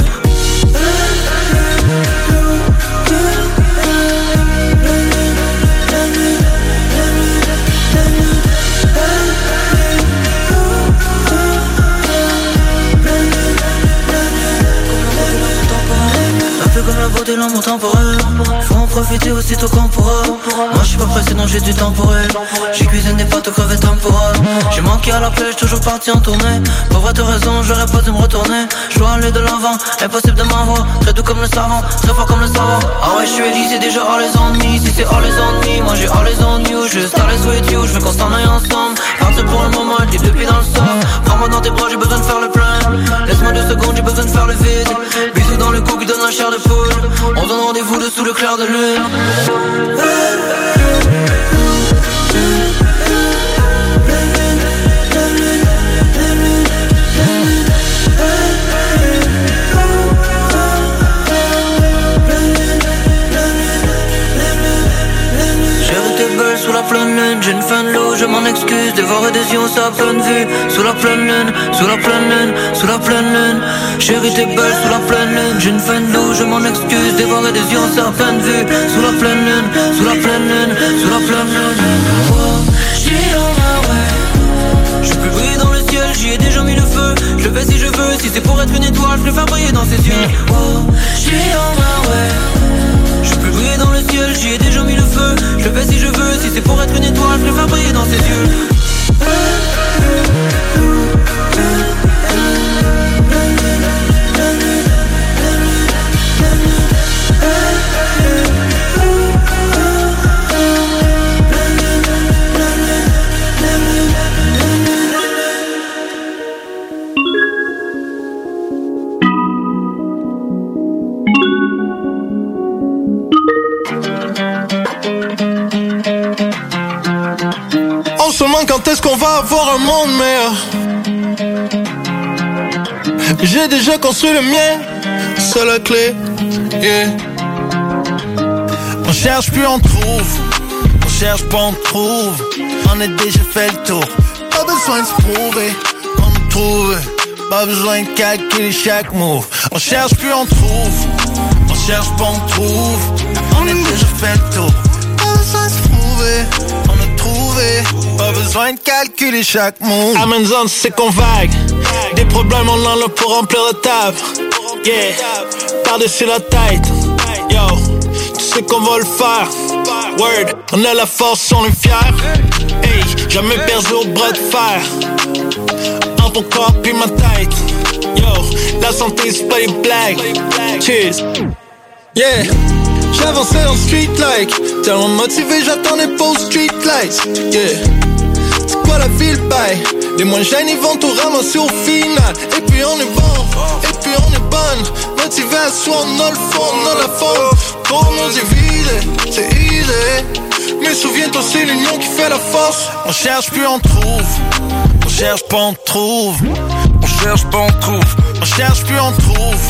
Comme la beauté, l'amour en profiter aussitôt qu'on pourra. Moi je suis pas pressé, non j'ai du temps pour elle. J'ai cuisiné des pâtes aux crevettes temporales J'ai manqué à la plage, toujours parti en tournée. Pour de raison, j'aurais pas dû me retourner. Je dois aller de l'avant, impossible de m'avoir. Très doux comme le savon, très fort comme le savon Ah ouais je suis déjà all les ennemis Si c'est all les ennemis, moi j'ai all les you Juste all les with you, je veux qu'on s'en aille ensemble Partir pour le moment, le type de pied dans le sang Prends-moi dans tes bras, j'ai besoin de faire le plein. Laisse-moi deux secondes, j'ai besoin de faire le vide. Bisous dans le cou qui donne un chair de poule. On donne rendez-vous dessous le clair de lune dévorer des yeux, ça pleine vue. Sous la pleine lune, sous la pleine lune, sous la pleine lune. Chérie t'es belle sous la pleine lune J'ai une fin d'eau, je m'en excuse Dévorer des yeux, ça pleine vue. Sous la pleine lune, sous la pleine lune, sous la pleine lune. Oh, way. Je peux briller dans le ciel, j'y ai déjà mis le feu. Je vais si je veux, si c'est pour être une étoile Je le fais briller dans ses yeux. Oh, J'suis on my way je peux briller dans le ciel, j'y ai déjà mis le feu. Je fais si je veux, si c'est pour être une étoile Je le fais briller dans ses yeux est-ce qu'on va avoir un monde meilleur? J'ai déjà construit le mien, c'est la clé. On cherche puis on trouve, on cherche pas on trouve. On a déjà fait le tour, pas besoin de se prouver, on trouve. Pas besoin de calculer chaque move. On cherche puis on trouve, on cherche pas on trouve. On a déjà fait le tour, pas besoin de se prouver, on a trouvé. Besoin de calculer chaque move. Amazon, c'est qu'on vague. Des problèmes, on en a pour remplir la table. Yeah, par-dessus la tête. Yo, tu sais qu'on va le faire. Word, on a la force, on est fiers. Hey, jamais perdu au bras de fer. En ton corps puis ma tête. Yo, la santé, c'est pas des blagues. Cheers. Yeah. J'avançais en street like Tellement motivé j'attendais pour street lights Yeah la ville bail Les moins ils vont tout ramasser au final. Et puis on est bon Et puis on est bonne. Motivation on le fond on la forme. Pour nous diviser C'est easy. Mais souviens-toi c'est l'union qui fait la force. On cherche puis on trouve. On cherche pas on trouve. On cherche pas on trouve. On cherche puis on trouve.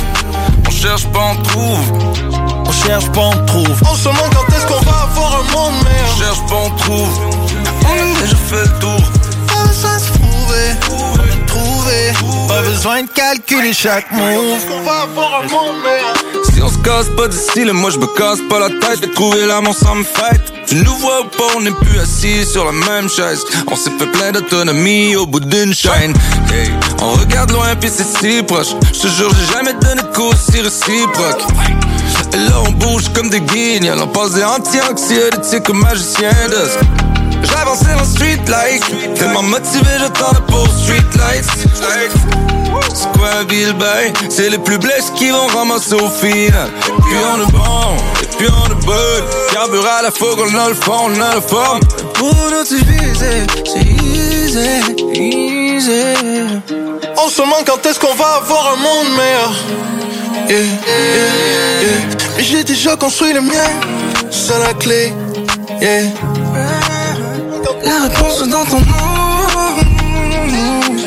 On cherche pas on trouve. On cherche pas, on trouve. En ce moment, quand est-ce qu'on va avoir un monde meilleur? On cherche pas, on trouve. On a déjà fait le tour. Pas besoin de se a trouvé. Pas besoin de calculer chaque. On va avoir un monde. Si on se casse pas de style, moi je me casse pas la tête. J'ai trouvé l'amour sans me fight. Tu nous vois ou pas, on n'est plus assis sur la même chaise. On s'est fait plein d'autonomie au bout d'une chaîne. Hey, on regarde loin puis c'est si proche. Je te jure, j'ai jamais donné de coup si réciproque. Et là on bouge comme des guignols On passe des anti-anxiolytiques comme magicien d'os J'avançais en street like Tellement motivé j'attends pour street lights. La ville bail C'est les plus blesses qui vont ramasser au final Et puis on est bon, et puis on est bon. Carbure à la fois qu'on a le fond, on a la forme Pour nous diviser, c'est easy, easy. En ce moment quand est-ce qu'on va avoir un monde meilleur? Yeah, yeah, yeah. Mais j'ai déjà construit le mien, c'est la clé. Yeah. La réponse est dans ton nom.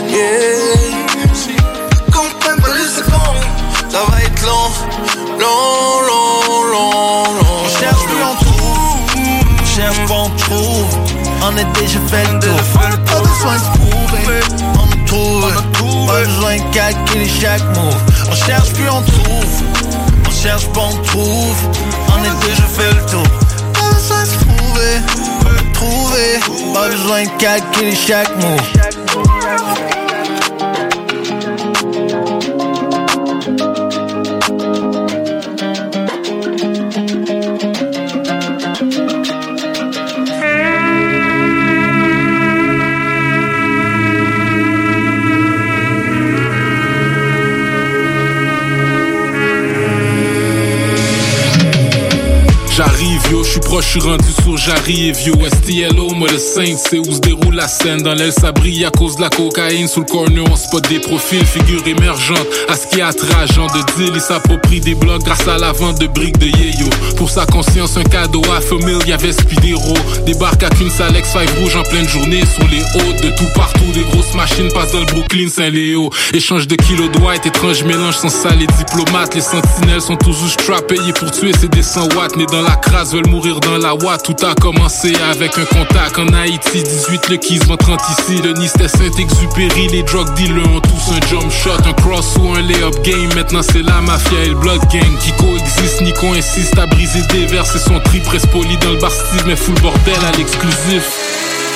Yeah. Comprends pas les secondes, ça va être long, long, long, long, long. On cherche plus on trouve, on cherche pas on trouve. On a déjà fait le tour, pas besoin de se prouver. On nous trouve, pas besoin de calculer chaque move. On cherche puis on trouve, on cherche pas on trouve. On a déjà fait le tour, pas besoin de se prouver. Trouver, pas besoin de calculer chaque move. proche, je suis rendu sur Jarry et vieux STLO, moi le Saint, c'est où se déroule la scène. Dans l'aile, ça brille à cause de la cocaïne. Sous le corner, on spot des profils, figures émergentes. À ce qui est de deal, il s'approprie des blocs grâce à la vente de briques de Yeyo. Pour sa conscience, un cadeau à Familia Vespidero. Débarque avec une Salex 5 rouge en pleine journée sur les hautes de tout partout. Des grosses machines passent dans le Brooklyn, Saint-Léo. Échange de kilos de white, étrange mélange sans sale les diplomates. Les sentinelles sont toujours payés pour tuer ces 100 watts. Nés dans la crasse, veulent mourir dans la Oua. Tout a commencé avec un contact en Haïti. 18 le Kisman, 30 ici. Le Nice, Saint-Exupéry. Les drug dealers ont tous un jump shot, un cross ou un lay-up game. Maintenant, c'est la mafia et le blood game qui coexistent. Nico insiste à briser des vers. C'est son tri presse poli dans le bar Steve, mais full bordel à l'exclusif.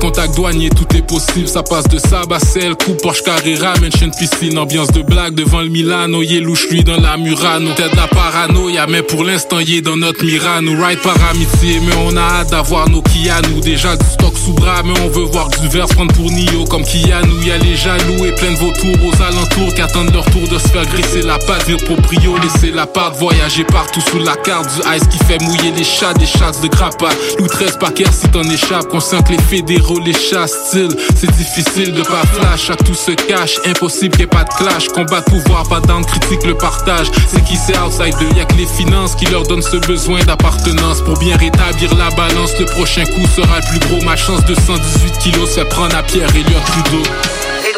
Contact douanier, tout est possible. Ça passe de Sab à sel, coup Porsche Carrera, mention piscine, ambiance de blague devant le Milano. Yé louche lui dans la Murano. T'es de la paranoïa, mais pour l'instant yé dans notre Mirano. Ride par amitié, mais on a hâte d'avoir nos Kianou. Déjà du stock sous bras, mais on veut voir du verre prendre pour Nio comme Kianou. Y'a les jaloux et plein de vautours aux alentours qui attendent leur tour de se faire graisser la patte. Vire proprio, laisser la patte, voyager partout sous la carte. Du ice qui fait mouiller les chats, des chasses de grappes Louis 13 par si t'en échappes, conscient que les déroulent les chasses-t-il C'est difficile de pas flash, à tout se cache, impossible qu'il n'y ait pas de clash. Combat pouvoir, pas d'angle, critique le partage. C'est qui c'est outside, y'a que les finances qui leur donnent ce besoin d'appartenance. Pour bien rétablir la balance, le prochain coup sera le plus gros. Ma chance de 118 kilos se fait prendre à Pierre et Trudeau.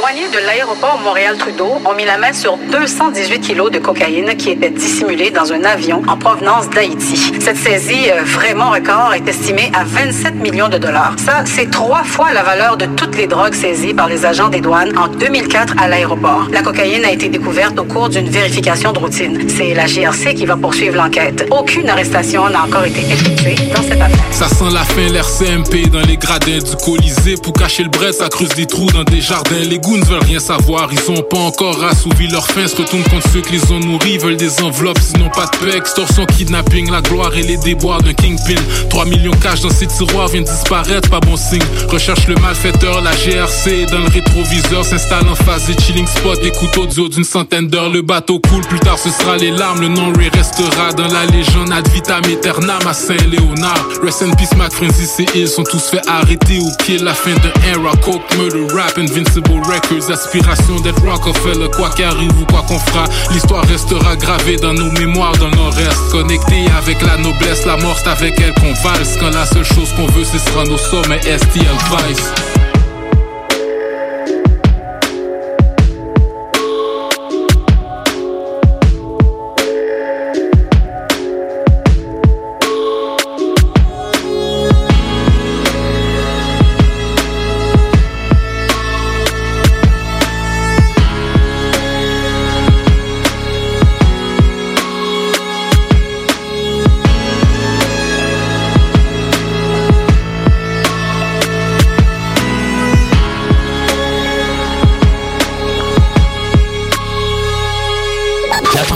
Les douaniers de l'aéroport Montréal-Trudeau ont mis la main sur 218 kilos de cocaïne qui était dissimulée dans un avion en provenance d'Haïti. Cette saisie euh, vraiment record est estimée à 27 millions de dollars. Ça, c'est trois fois la valeur de toutes les drogues saisies par les agents des douanes en 2004 à l'aéroport. La cocaïne a été découverte au cours d'une vérification de routine. C'est la GRC qui va poursuivre l'enquête. Aucune arrestation n'a encore été effectuée dans cette affaire. Ça sent la fin l'RCMP dans les gradins du Colisée pour cacher le bret, ça creuse des trous dans des jardins. Les goûts ils ne veulent rien savoir, ils ont pas encore assouvi leur faim, se retournent contre ceux qui les ont nourris, veulent des enveloppes, sinon pas de paix, extorsion, kidnapping, la gloire et les déboires d'un kingpin. 3 millions cash dans ces tiroirs viennent disparaître, pas bon signe. Recherche le malfaiteur, la GRC dans le rétroviseur, s'installe en phase des chilling spots, écoute audio d'une centaine d'heures, le bateau coule, plus tard ce sera les larmes, le nom lui restera dans la légende ad vitam aeternam à Saint-Léonard. Rest in peace, Mac Francis et ils sont tous fait arrêter au pied la fin d'un era, coke, murder, rap, invincible wreck quelques aspirations d'être Rockefeller, quoi qu'arrive ou quoi qu'on fera. L'histoire restera gravée dans nos mémoires, dans nos restes. Connectés avec la noblesse, la morte avec elle qu'on valse. Quand la seule chose qu'on veut, c'est se rendre au sommet, STL Vice?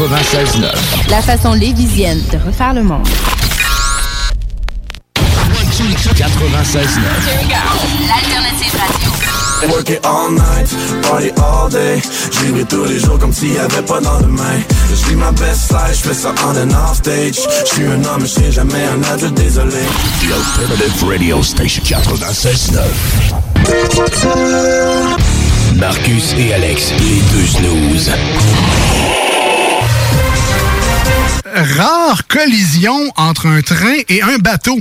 96.9. La façon lévisienne de refaire le monde. 96.9. L'alternative radio. Work it all night, party all day. J'y tous les jours comme s'il n'y avait pas d'endemain. Je vis ma best side, je fais ça on and off stage. Je suis un homme, je suis jamais un adulte, désolé. The Alternative Radio Station 96.9. Marcus et Alex, les deux snooze. Rare collision entre un train et un bateau.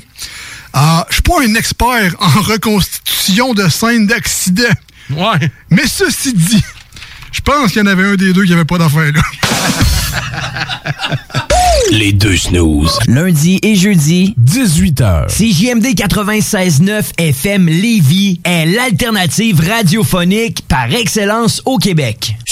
Ah, je euh, suis pas un expert en reconstitution de scènes d'accident. Ouais. Mais ceci dit, je pense qu'il y en avait un des deux qui avait pas d'affaire là. Les deux snooze. Lundi et jeudi, 18h. CJMD 96.9 FM Lévis est l'alternative radiophonique par excellence au Québec.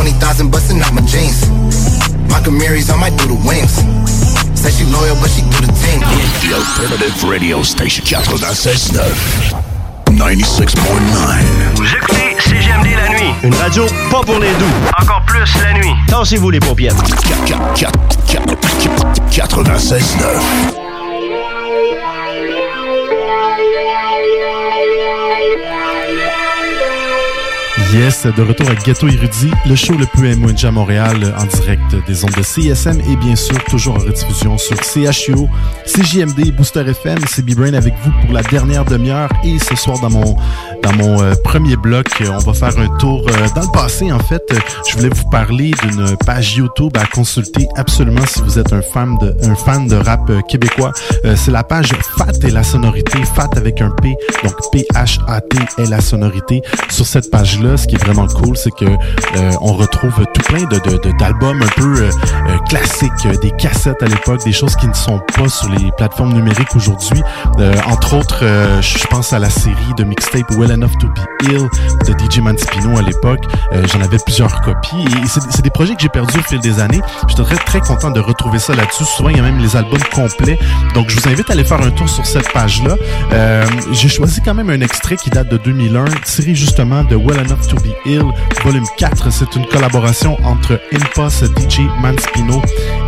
20,000 bustin' out my jeans. My Camaries on my through the wings. Said she loyal, but she do the thing. The alternative radio station. 96.9. Vous écoutez CGMD la nuit. Une radio pas pour les doux. Encore plus la nuit. Tassez-vous les paupières. 96.9. Yes, de retour à Ghetto Érudit, le show le plus MONG à Montréal en direct des ondes de CSM et bien sûr toujours en rediffusion sur CHUO, CJMD, Booster FM. C'est B-Brain avec vous pour la dernière demi-heure et ce soir dans mon dans mon euh, premier bloc, on va faire un tour euh, dans le passé en fait. je voulais vous parler d'une page YouTube à consulter absolument si vous êtes un fan de un fan de rap euh, québécois. C'est la page Fat et la sonorité, Fat avec un P, donc P H A T et la sonorité. Sur cette page là, ce qui est vraiment cool, c'est que on retrouve tout plein de d'albums un peu classiques, des cassettes à l'époque, des choses qui ne sont pas sur les plateformes numériques aujourd'hui. entre autres, je pense à la série de mixtape Well Enough to Be Ill de DJ Manspino à l'époque. Euh, j'en avais plusieurs copies et c'est des projets que j'ai perdus au fil des années. J'étais très très content de retrouver ça là-dessus. Souvent, il y a même les albums complets. Donc, je vous invite à aller faire un tour sur cette page-là. Euh, j'ai choisi quand même un extrait qui date de 2001, tiré justement de Well Enough to Be Ill, volume 4. C'est une collaboration entre Impulse, DJ Manspino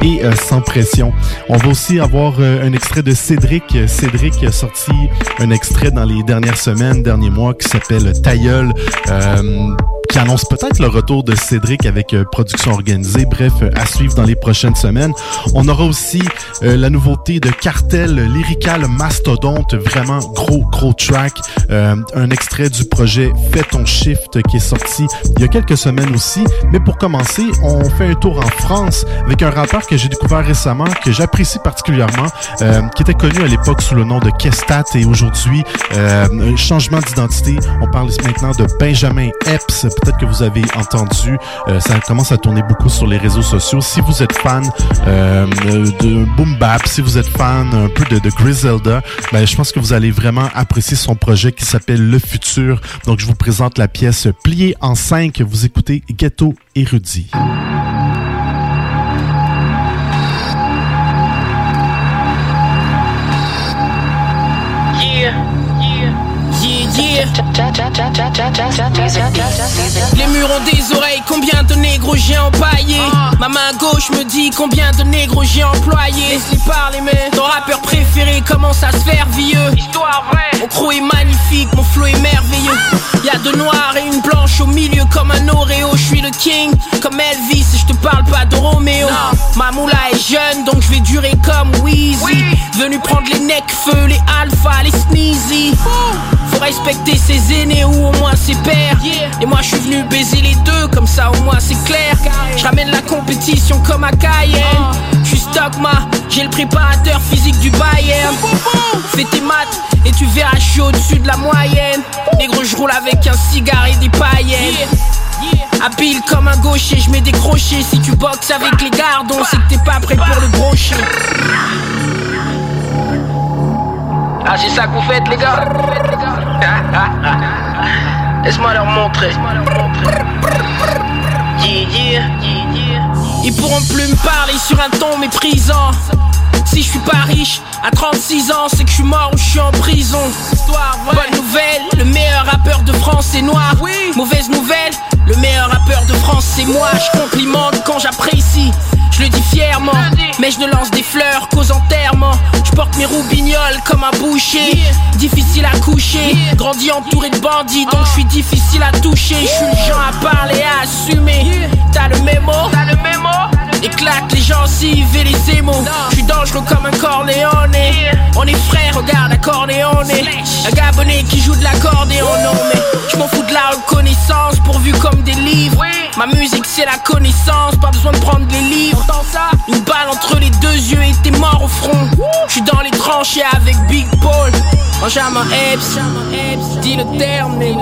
et euh, Sans Pression. On va aussi avoir un extrait de Cédric. Cédric a sorti un extrait dans les dernières semaines, derniers mois, qui s'appelle Tailleul. Euh, qui annonce peut-être le retour de Cédric avec euh, production organisée. Bref, euh, à suivre dans les prochaines semaines. On aura aussi euh, la nouveauté de Cartel Lyrical Mastodonte, vraiment gros, gros track. un extrait du projet Fais ton shift qui est sorti il y a quelques semaines aussi. Mais pour commencer, on fait un tour en France avec un rappeur que j'ai découvert récemment, que j'apprécie particulièrement, qui était connu à l'époque sous le nom de Kestat et aujourd'hui, changement d'identité. On parle maintenant de Benjamin Epps peut-être que vous avez entendu, euh, ça commence à tourner beaucoup sur les réseaux sociaux. Si vous êtes fan euh, de Boom Bap, si vous êtes fan un peu de, de Griselda, ben, je pense que vous allez vraiment apprécier son projet qui s'appelle Le Futur. Donc, je vous présente la pièce pliée en cinq. Vous écoutez Ghetto Érudit. Les murs ont des oreilles, combien de négros j'ai empaillé Ma main gauche me dit combien de négros j'ai employé Laisse-les parler mais ton rappeur préféré commence à se faire vieux? Histoire vraie. Mon crew est magnifique, mon flow est merveilleux. Y'a deux noirs et une blanche au milieu comme un Oreo Je suis le king. Comme Elvis et je te parle pas de Roméo. Ma moula est jeune donc je vais durer comme Weezy. Venu prendre les necks feu, les alpha, les sneezy respecter ses aînés ou au moins ses pères. Et moi je suis venu baiser les deux comme ça au moins c'est clair. Je ramène la compétition comme à Cayenne. Je suis stockma, j'ai le préparateur physique du Bayern. Fais tes maths et tu verras je suis au-dessus de la moyenne. Négro je roule avec un cigare et des paillettes. Habile comme un gaucher, je mets des crochets. Si tu boxes avec les gardons, c'est que t'es pas prêt pour le brochet. Ah c'est ça que vous faites les gars Laisse-moi leur montrer Ils pourront plus me parler sur un ton méprisant si je suis pas riche, à 36 ans, c'est que je suis mort ou je suis en prison. Bonne nouvelle, le meilleur rappeur de France est noir. Mauvaise nouvelle, le meilleur rappeur de France c'est moi. Je complimente quand j'apprécie. Je le dis fièrement, mais je ne lance des fleurs qu'aux enterrements. Je porte mes roubignoles comme un boucher. Difficile à coucher, grandi entouré de bandits, donc je suis difficile à toucher. Je suis le genre à parler, à assumer. T'as le mémo, t'as le mémo? Éclate les gencives et les émaux. Je suis dangereux comme un corléone. On est frères, regarde accordéon. Un gabonais qui joue de l'accordéon. Non, mais je m'en fous de la reconnaissance pourvu comme des livres. Ma musique c'est la connaissance, pas besoin de prendre les livres. Une balle entre les deux yeux et t'es mort au front. Je suis dans les tranchées avec Big Paul. Benjamin Epps, dis le terme, mais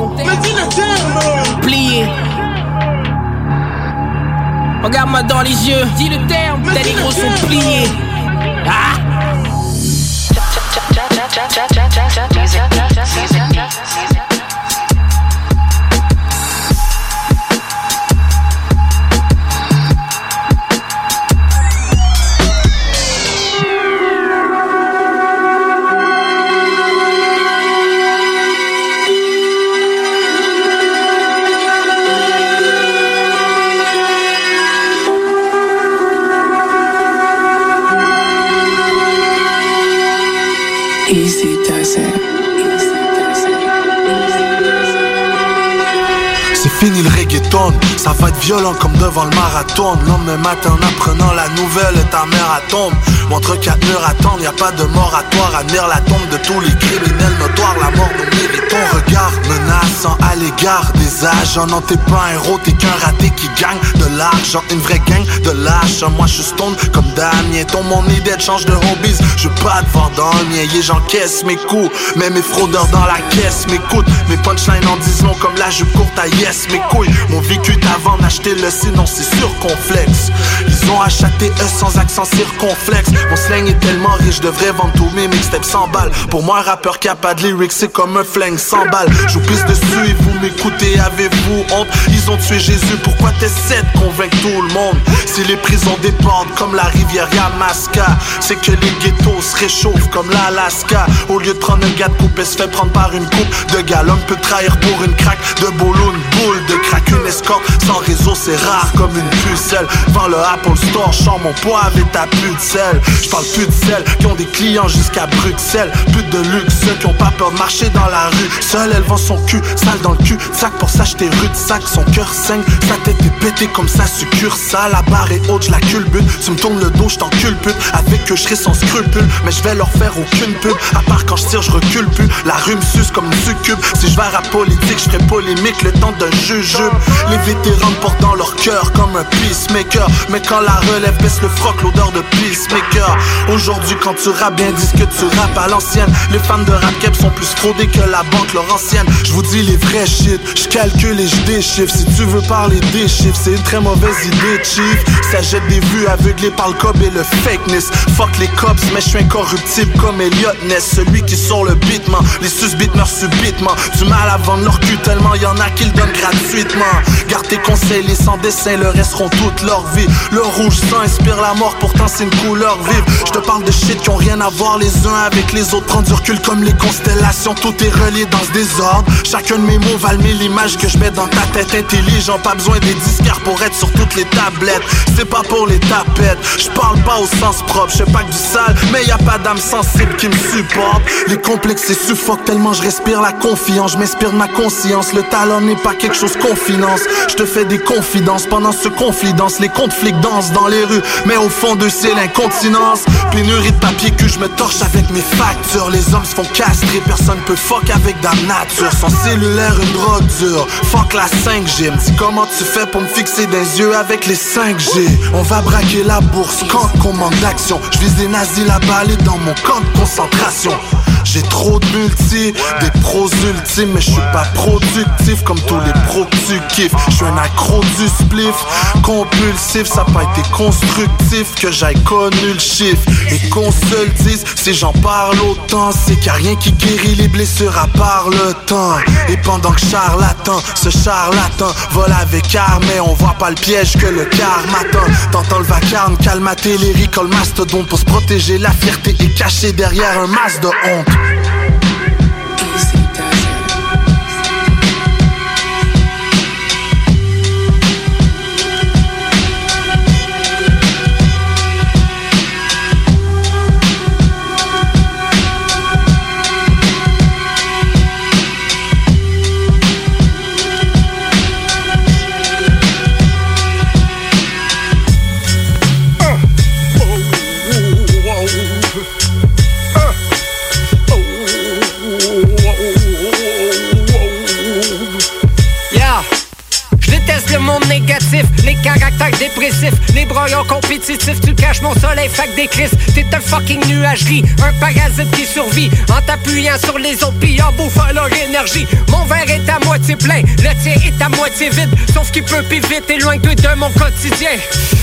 dis le terme. Plié. Regarde-moi dans les yeux, dis le terme, tes les gros sont pliés. Ah! Ça va être violent comme devant le marathon. Le lendemain matin en apprenant la nouvelle Ta mère tombe Montre quatre murs attendent, y a pas de moratoire Admire la tombe de tous les criminels notoires. La mort nous mérite. Ton regard Menaçant à l'égard des agents. Non t'es pas un héros, t'es qu'un raté qui gagne de l'argent. Une vraie gang de lâches. Moi je stone comme Damien. Ton mon idée de change de hobbies. Je pas voir dans le j'encaisse mes coups. Mais mes fraudeurs dans la caisse m'écoutent. Mes punchlines en disent long comme la jupe courte à yes Mes couilles. Mon vécu avant d'acheter le sinon c'est circonflexe Ils ont acheté eux sans accent circonflexe. Mon slang est tellement riche, je devrais vendre tous mes mixtapes 100 balles. Pour moi rappeur qui a pas de lyrics c'est comme un flingue 100 balles. Je vous pisse dessus et vous m'écoutez, avez-vous honte? Ils ont tué Jésus, pourquoi t'essaies de convaincre tout le monde? Si les prisons débordent comme la rivière Yamaska C'est que les ghettos se réchauffent comme l'Alaska. Au lieu de prendre un gars de coupe, elle se fait prendre par une coupe de gars L'homme peut trahir pour une craque de boulot, une boule de crack Une escorte sans réseau c'est rare comme une pucelle Vends le Apple Store, chante mon poivre et ta plus de sel. J'parle plus de sel qui ont des clients jusqu'à Bruxelles. Plus de luxe, ceux qui ont pas peur de marcher dans la rue. Seule elle vend son cul, sale dans le cul. Sac pour s'acheter rude, sac, son cœur saigne. Sa tête est pétée comme ça succursale. La barre est haute, je la culbute. Tu me tournes le dos, je culpute. Avec que serai sans scrupule. Mais je vais leur faire aucune pub. À part quand je tire, je plus. La rue suce comme une succube. Si je vais à la politique, je polémique le temps d'un jujube Les vétérans portent dans leur cœur comme un peacemaker. Mais quand la relève baisse le froc, l'odeur de peacemaker. Aujourd'hui quand tu rappes bien, dis que tu rappes à l'ancienne. Les fans de rap cap sont plus fraudés que la banque laurentienne Je vous dis les vrais shit, je calcule et je déchiffre. Si tu veux parler des chiffres, c'est une très mauvaise idée chief. Ça jette des vues aveuglées par le cob et le fakeness Fuck les cops, mais je suis incorruptible comme Elliot Ness Celui qui sort le beatman, les susbites meurent subitement. Du mal à vendre leur cul tellement y en a qui le donnent gratuitement. Garde tes conseils, les sans dessin le resteront toute leur vie rouge sang inspire la mort, pourtant c'est une couleur vive. Je te parle de shit qui ont rien à voir les uns avec les autres. Prends du recul comme les constellations, tout est relié dans ce désordre. Chacun de mes mots valent mille images que je mets dans ta tête. Intelligent Pas besoin des disquaires pour être sur toutes les tablettes. C'est pas pour les tapettes, je parle pas au sens propre, je sais pas que du sale Mais y a pas d'âme sensible qui me supporte. Les complexes et suffoquent tellement je respire la confiance. Je m'inspire ma conscience, le talent n'est pas quelque chose qu'on finance. Je te fais des confidences pendant ce confidence Les comptes flics dans les rues Mais au fond de c'est l'incontinence. Pénurie de papier que je me torche avec mes factures. Les hommes se font castrer, personne peut fuck avec la nature. Sans cellulaire, une drogue dure. Fuck la 5G, me dis comment tu fais pour me fixer des yeux avec les 5G On va braquer la bourse quand qu'on manque d'action. Je vise des nazis la balle dans mon camp de concentration j'ai trop de multi, des pros ultimes, mais je suis pas productif comme tous les pros que tu kiffes. Je suis un accro du spliff, compulsif, ça pas été constructif que j'aille connu le chiffre. Et qu'on se le dise, si j'en parle autant, c'est qu'il a rien qui guérit les blessures à part le temps. Et pendant que charlatan, ce charlatan vole avec armée, on voit pas le piège que le karma m'attend. T'entends le vacarme, calmater les ricoles mastodonte pour se protéger, la fierté est cachée derrière un masque de honte. Yeah. Les caractères dépressifs, les broyons compétitifs. Tu caches mon soleil, fac des crises. T'es un fucking nuagerie, un parasite qui survit en t'appuyant sur les autres pis en bouffant leur énergie. Mon verre est à moitié plein, le tien est à moitié vide. Sauf qu'il peut plus vite, éloigne-toi de mon quotidien.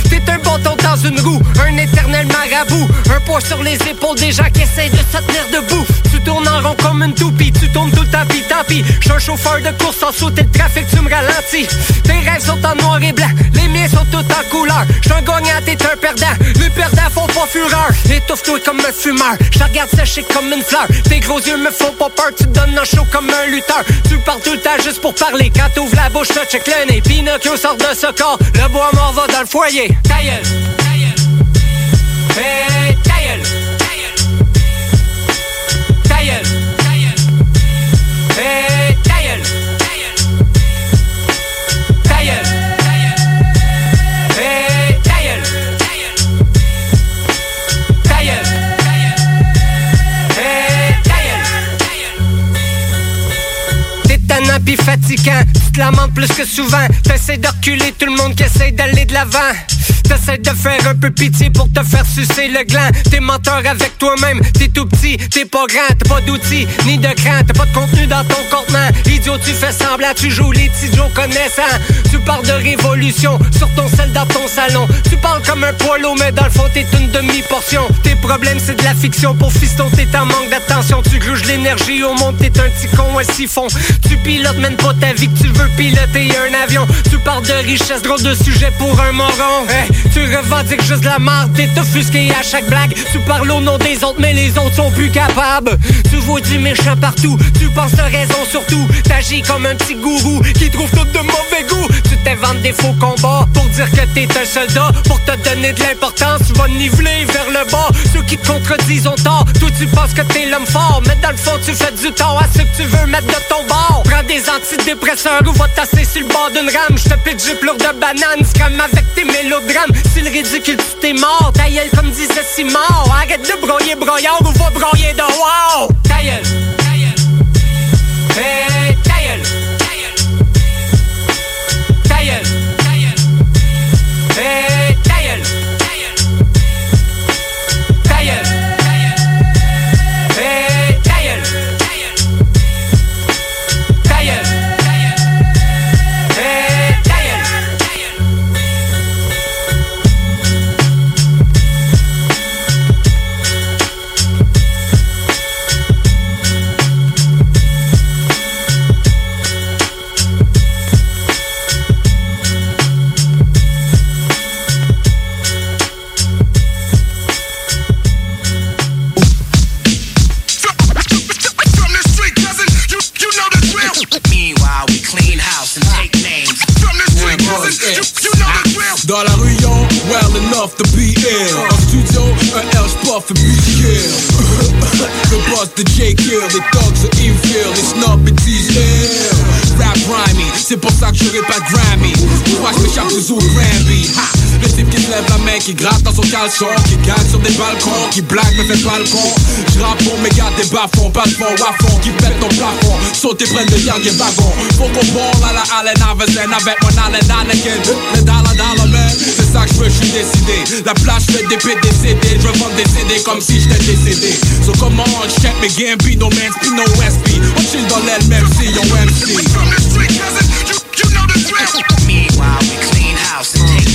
T'es un bâton dans une roue, un éternel marabout. Un poids sur les épaules des gens qui essayent de se tenir debout. Tournes en rond comme une toupie, tu tournes tout le temps pis tant pis. J'suis un chauffeur de course sans sauter le trafic, tu me ralentis. Tes rêves sont en noir et blanc, les miens sont tous en couleur. J'suis un gagnant, t'es un perdant. Les perdants font pas fureur. Étouffe-toi comme un fumeur, je regarde sécher comme une fleur. Tes gros yeux me font pas peur, tu te donnes un chaud comme un lutteur. Tu parles tout le temps juste pour parler. Quand t'ouvres la bouche, te check le nez. Pinocchio sort de ce corps, le bois mort va dans le foyer. Ta gueule, ta gueule. Hey, ta gueule. Pis fatigant. Tu te lamentes plus que souvent. T'essaies de tout le monde qui essaie d'aller de l'avant. T'essaies de faire un peu pitié pour te faire sucer le gland. T'es menteur avec toi-même, t'es tout petit, t'es pas grand, t'as pas d'outils, ni de cran, t'as pas de contenu dans ton contenant. Idiot, tu fais semblant, tu joues les Joe connaissants. Tu parles de révolution sur ton sel dans ton salon. Tu parles comme un poileau, mais dans le fond, t'es une demi-portion. Tes problèmes, c'est de la fiction. Pour fiston, t'es en manque d'attention. Tu glouges l'énergie au monde, t'es un petit con, un siphon. Tu pilotes même pas ta vie que tu veux piloter un avion. Tu parles de richesse, drôle de sujet pour un moron. Tu revendiques juste la marde, t'es offusqué à chaque blague. Tu parles au nom des autres, mais les autres sont plus capables. Tu vois du méchant partout, tu penses de raison surtout. T'agis comme un petit gourou qui trouve tout de mauvais goût. T'inventes des faux combats pour dire que t'es un soldat. Pour te donner de l'importance, tu vas niveler vers le bas. Ceux qui te contredisent ont tort. Toi, tu penses que t'es l'homme fort, mais dans le fond, tu fais du tort à ceux que tu veux mettre de ton bord. Prends des antidépresseurs ou va tasser sur le bord d'une rame. Je te pitch du pleur de banane, scram avec tes mélodrames. Si le ridicule, tu t'es mort. Ta comme disait Simon. Arrête de broyer broyard ou va broyer de wow. Ta. Well enough to be ill. En studio, un L spot fait plus kill. Le boss de J Kill, les thugs are evil, les snobs et tease ill. Rap grimy, c'est pour ça que j'aurai pas de Grammy. Pourquoi je m'échappe des autres Grammy? Ha! Le type qui se lève la main, qui gratte dans son caleçon, qui gagne sur des balcons, qui blague mais fait pas le con. J'rappe pour mes gars des bas-fonds, pas de fond, qui pète ton plafond. Sauter prenne le dernier wagon. Faut qu'on ball à la Allen Iverson avec mon Allen Anakin. Le dollar dollar man, c'est ça que je veux, je suis décidé. La plage fait des PDCD, je veux vendre des CD comme si j'étais décédé. So come on, check mes Gambino, man, Spino SP. On chill dans l'aile, même si on MC. From the street, cousin, you, you know the drill. Meanwhile, we clean house and take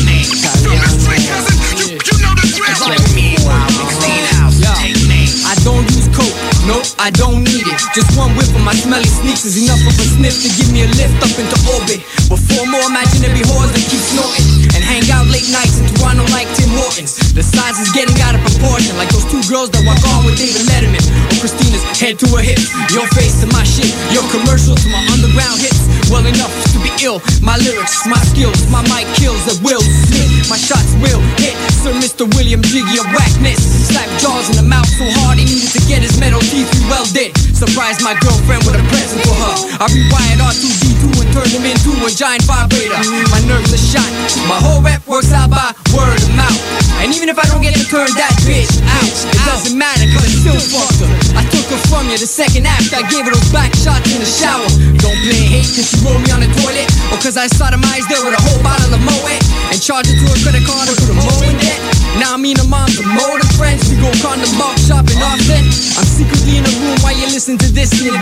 I don't need it. Just one whiff of my smelly sneaks is enough of a sniff to give me a lift up into orbit. Before more imaginary whores that keep snorting and hang out late nights in Toronto like Tim Hortons. The size is getting out of proportion, like those two girls that walk on with David Letterman or Christina's head to her hips. Your face to my shit, your commercial to my underground hits. Well enough to be ill. My lyrics, my skills, my mic kills at will. Smith, my shots will hit. Sir Mr. William Jiggy of whackness. Slap jaws in the mouth so hard he needed to get his metal teeth well did Surprised my girlfriend with a present for her. I rewired R2D2 and turned him into a giant vibrator. My nerves are shot. My whole rap works out by word of mouth. And even if I don't get to turn that bitch out, it doesn't matter cause I still fucked her. I took her from you the second after I gave her those back shots in the shower. Don't blame hate cause she rolled me on the toilet. Or cause I sodomized her with a whole bottle of Moet. And charged it to her credit card and put a Mo in debt. Now me and her mom's a than friends. We go condom box shopping often. I'm secretly in a room while you listen to this and you're.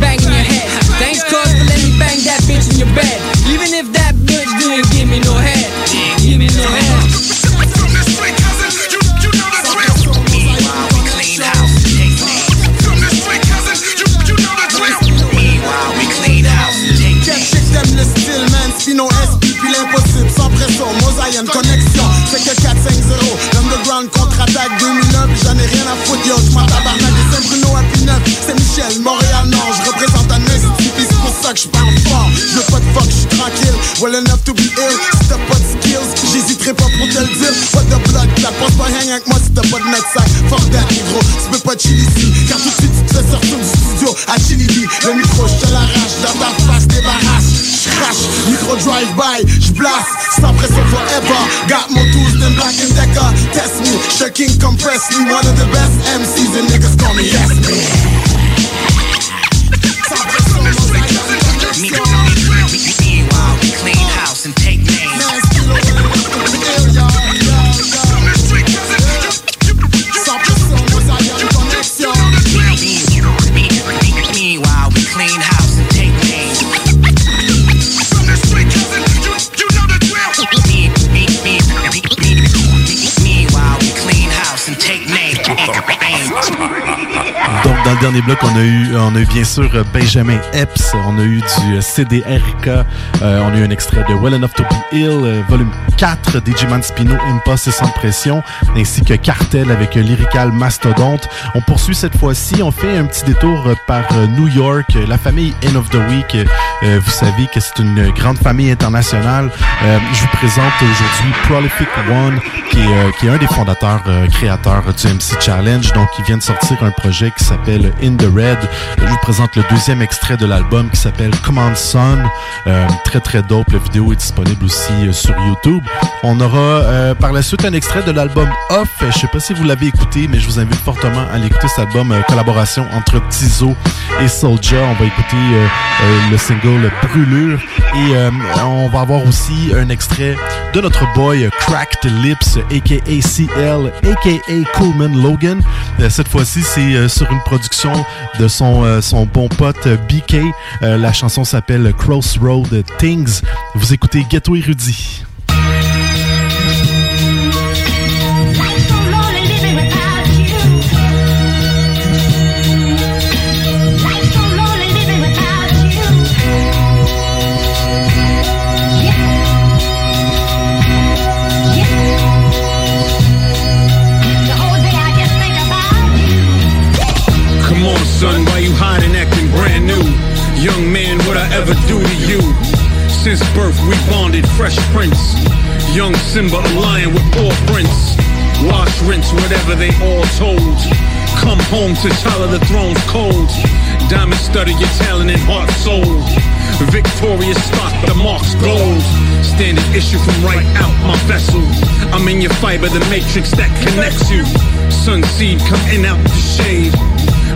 Banging your head. Thanks cuz for letting me bang that bitch in your bed. Even if that que j'parle fort, je veux pas de fuck, j'suis tranquille, well enough to be ill, si t'as pas de skills, j'hésiterai pas pour te le dire, pas de blood, la pense pas hang avec moi si t'as pas de net sac, fuck that négro, tu peux pas chill ici, car tout de suite tu te fais sortir du studio à Chili, le micro j'te l'arrache, dans ta face débarrasse, j'crache, micro drive-by, j'blasse, sans pression forever, got more tools than Black and Decker, test me, shaking compress me, one of the best MCs and niggas call me yes man. Sans pression, dernier bloc, on a eu, on a eu bien sûr euh, Benjamin Epps, on a eu du euh, CDRK, euh, on a eu un extrait de Well Enough to Be Ill, euh, volume 4, Digimon Spino, Impost et Sans Pression, ainsi que Cartel avec Lyrical Mastodonte. On poursuit cette fois-ci, on fait un petit détour par New York, la famille End of the Week. euh, vous savez que c'est une grande famille internationale. Euh, je vous présente aujourd'hui Prolific One, qui est, qui est un des fondateurs, créateurs du MC Challenge. Donc, il vient de sortir un projet qui s'appelle In the Red. Je vous présente le deuxième extrait de l'album qui s'appelle Command Son. Euh, très, très dope. La vidéo est disponible aussi euh, sur YouTube. On aura euh, par la suite un extrait de l'album Off. Je sais pas si vous l'avez écouté, mais je vous invite fortement à l'écouter. Cet album, collaboration entre Tizo et Soulja. On va écouter le single Brûlure. Et on va avoir aussi un extrait de notre boy Cracked Lips, a.k.a. CL, a.k.a. Coolman Logan. Cette fois-ci, c'est sur une production de son, euh, son bon pote euh, BK. Euh, la chanson s'appelle Crossroad Things. Vous écoutez Ghetto Érudit. Ever do to you? Since birth, we bonded, fresh prince. Young Simba, a lion with four prints. Wash, rinse, whatever they all told. Come home to Tyler, the throne's cold. Diamond study your talent and heart soul. Victorious stock, the mark's gold. Standard issue from right out my vessel. I'm in your fiber, the matrix that connects you. Sun seed come in out the shade.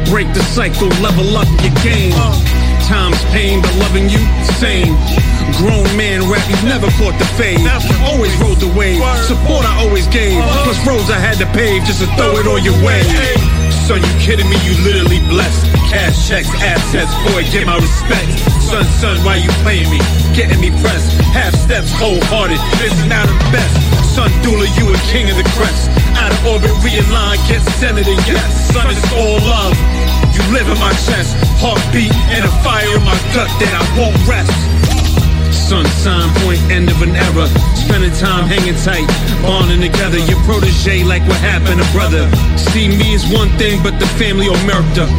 Break the cycle, level up your game. Time's pain, but loving you, same. Grown man rap, you never caught the fade. Always rode the wave. Support I always gave. Plus roads I had to pave just to throw it on your way. Son, you kidding me? You literally blessed. Cash checks, assets, boy, get my respect. Son, son, why you playing me? Getting me pressed. Half steps, wholehearted. Missing out the best. Son, Dula, you a king of the crest. Out of orbit, realign, get centered and yes. Son, it's all love. You live in my chest. Heartbeat and a fire in my gut that I won't rest. Sun sign point, end of an era. Spending time hanging tight, bonding together. Your protege, like what happened to brother. See me as one thing, but the family omerta.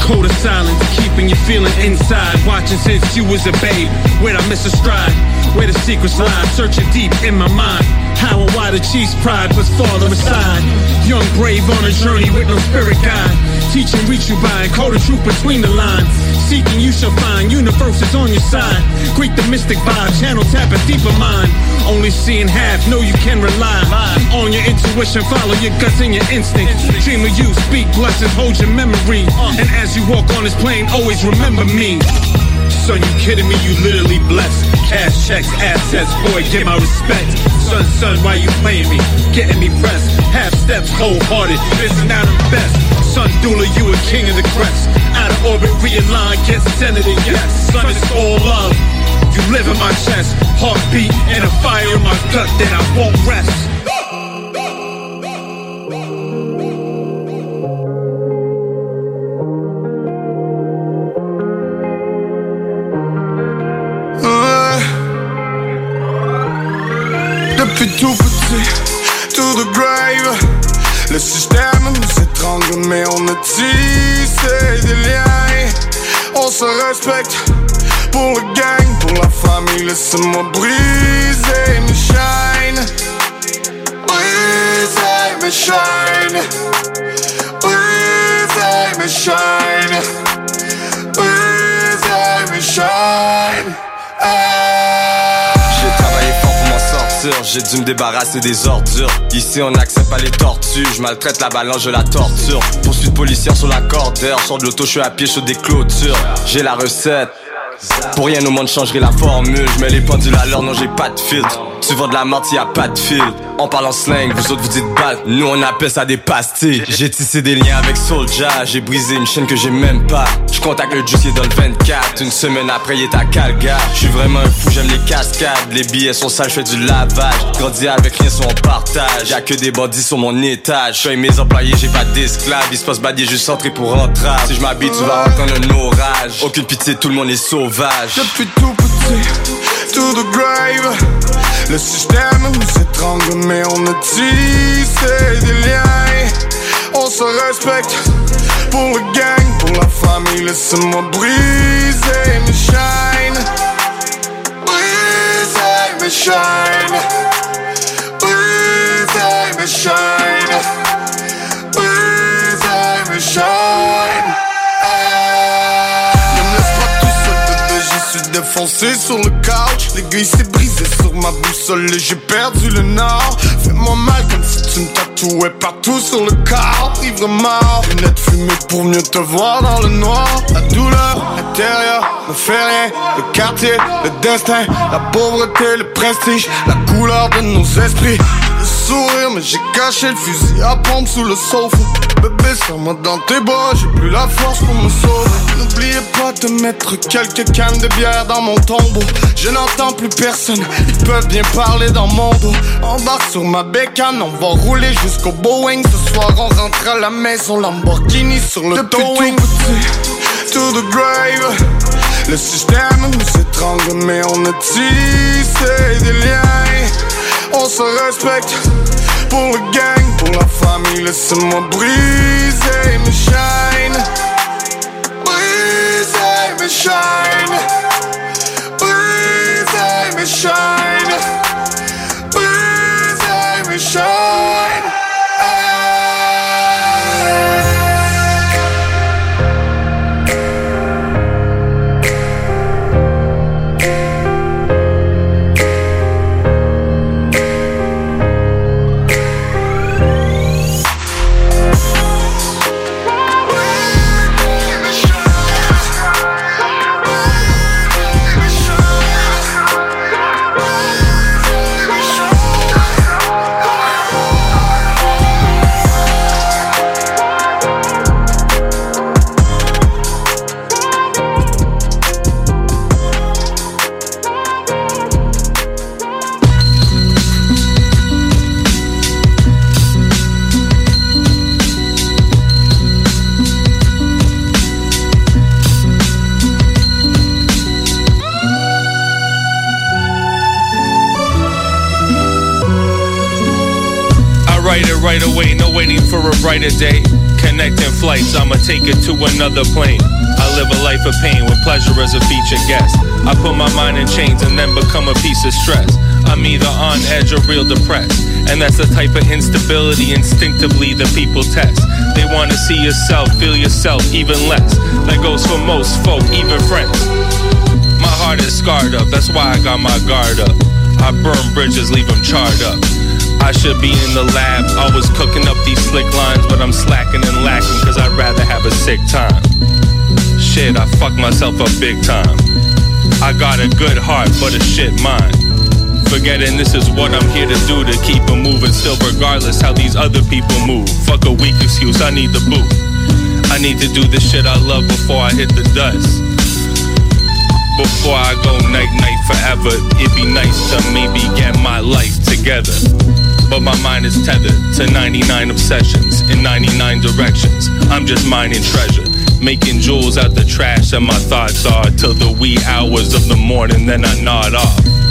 Code of silence, keeping you feeling inside. Watching since you was a babe. Where'd I miss a stride? Where the secrets lie? Searching deep in my mind. How and why the chief's pride was falling aside. Young brave on a journey with no spirit guide. Teaching reach you by and code the truth between the lines. Seeking you shall find universe is on your side. Greet the mystic vibe, channel tap a deeper mind. Only seeing half, know you can rely on your intuition, follow your guts and your instincts. Dream of you, speak blessings, hold your memory. And as you walk on this plane, always remember me. Son, you kidding me? You literally blessed. Cash checks, assets, boy, get my respect. Son, son, why you playing me? Getting me pressed. Half steps, wholehearted, missing out on the best. Son, Dula, you a king of the crest. Out of orbit, realign, get centered yes. Son, it's all love. You live in my chest, heartbeat and a fire in my gut that I won't rest. A tissé des liens. On se respecte pour le gang, pour la famille. Laissez-moi briser j'ai dû me débarrasser des ordures. Ici on n'accepte pas les tortues, je maltraite la balance, je la torture. Poursuite policière sur la cordeur, sors de l'auto, je suis à pied, sur des clôtures. J'ai la recette. Pour rien au monde changerait la formule. Je mets les pendules à l'heure, non j'ai pas de filtre. Tu vends de la menthe, y a pas de fil. En slang, vous autres vous dites bat. Nous on appelle ça des pastilles. J'ai tissé des liens avec Soulja, j'ai brisé une chaîne que j'ai même pas. Je contacte le est dans le 24. Une semaine après, il est à Calgary. Je suis vraiment un fou, j'aime les cascades. Les billets sont sales, je fais du lavage. Grandi avec rien sur mon partage. Y'a que des bandits sur mon étage. Je mes employés, j'ai pas d'esclaves. Ils se passent badier juste entrer pour entrer. Si je m'habille, tu vas entendre un orage. Aucune pitié, tout le monde est sauvage. Depuis tout petit, to the grave. Le système nous étrangle, mais on a tissé des liens. On se respecte pour le gang, pour la famille. Laisse-moi briser mes chaînes. Briser mes chaînes. Briser mes chaînes. Défoncé sur le couch. L'aiguille s'est brisée sur ma boussole et j'ai perdu le nord. Fais-moi mal comme si tu me tatouais partout sur le corps. Ivre mort, lunettes fumées pour mieux te voir dans le noir. La douleur intérieure ne fait rien. Le quartier, le destin, la pauvreté, le prestige, la couleur de nos esprits. Le sourire, mais j'ai caché le fusil à pompe sous le sofa. Bébé, serre-moi dans tes bras, j'ai plus la force pour me sauver. N'oubliez pas de mettre quelques cannes de bière dans mon tombeau. Je n'entends plus personne, ils peuvent bien parler dans mon dos. Embarque sur ma bécane, on va rouler jusqu'au Boeing. Ce soir, on rentre à la maison, Lamborghini sur le towing. To the grave, le système nous étrangle, mais on a tissé des liens. On se respecte pour le gang, pour la famille. Laisse-moi briser mes chaînes. Briser mes chaînes. Briser mes chaînes. Brighter day. Connecting flights, I'ma take it to another plane. I live a life of pain with pleasure as a featured guest. I put my mind in chains and then become a piece of stress. I'm either on edge or real depressed. And that's the type of instability instinctively the people test. They wanna see yourself, feel yourself even less. That goes for most folk, even friends. My heart is scarred up, that's why I got my guard up. I burn bridges, leave them charred up. I should be in the lab, always cooking up these slick lines, but I'm slacking and lacking, cause I'd rather have a sick time. Shit, I fucked myself up big time. I got a good heart, but a shit mind. Forgetting this is what I'm here to do to keep it moving still, regardless how these other people move. Fuck a weak excuse, I need the boot. I need to do the shit I love before I hit the dust. Before I go night night forever, it'd be nice to maybe get my life together. But my mind is tethered to 99 obsessions in 99 directions. I'm just mining treasure, making jewels out the trash, and my thoughts are till the wee hours of the morning, then I nod off.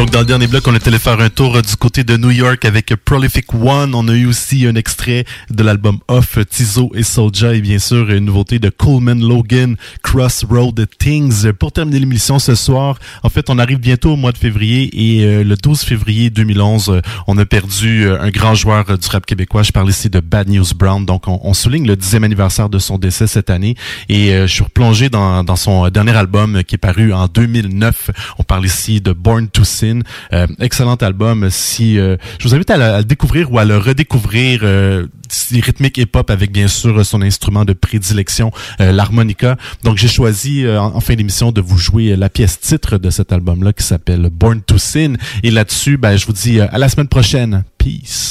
Donc, dans le dernier bloc, on est allé faire un tour euh, du côté de New York avec Prolific One. On a eu aussi un extrait de l'album Off, Tizo et Soulja et bien sûr une nouveauté de Coleman Logan, Crossroad Things. Pour terminer l'émission ce soir, en fait, on arrive bientôt au mois de février et euh, le 12 février 2011, euh, on a perdu un grand joueur du rap québécois. Je parle ici de Bad News Brown. Donc, on, souligne le dixième anniversaire de son décès cette année et je suis replongé dans, dans son dernier album qui est paru en 2009. On parle ici de Born to Sin. Euh, excellent album. Si euh, je vous invite à, le- découvrir ou à le redécouvrir. Euh, rythmique hip-hop avec bien sûr son instrument de prédilection, l'harmonica. Donc j'ai choisi en, en fin d'émission de vous jouer la pièce titre de cet album-là qui s'appelle Born to Sin. Et là-dessus, ben, je vous dis à la semaine prochaine. Peace.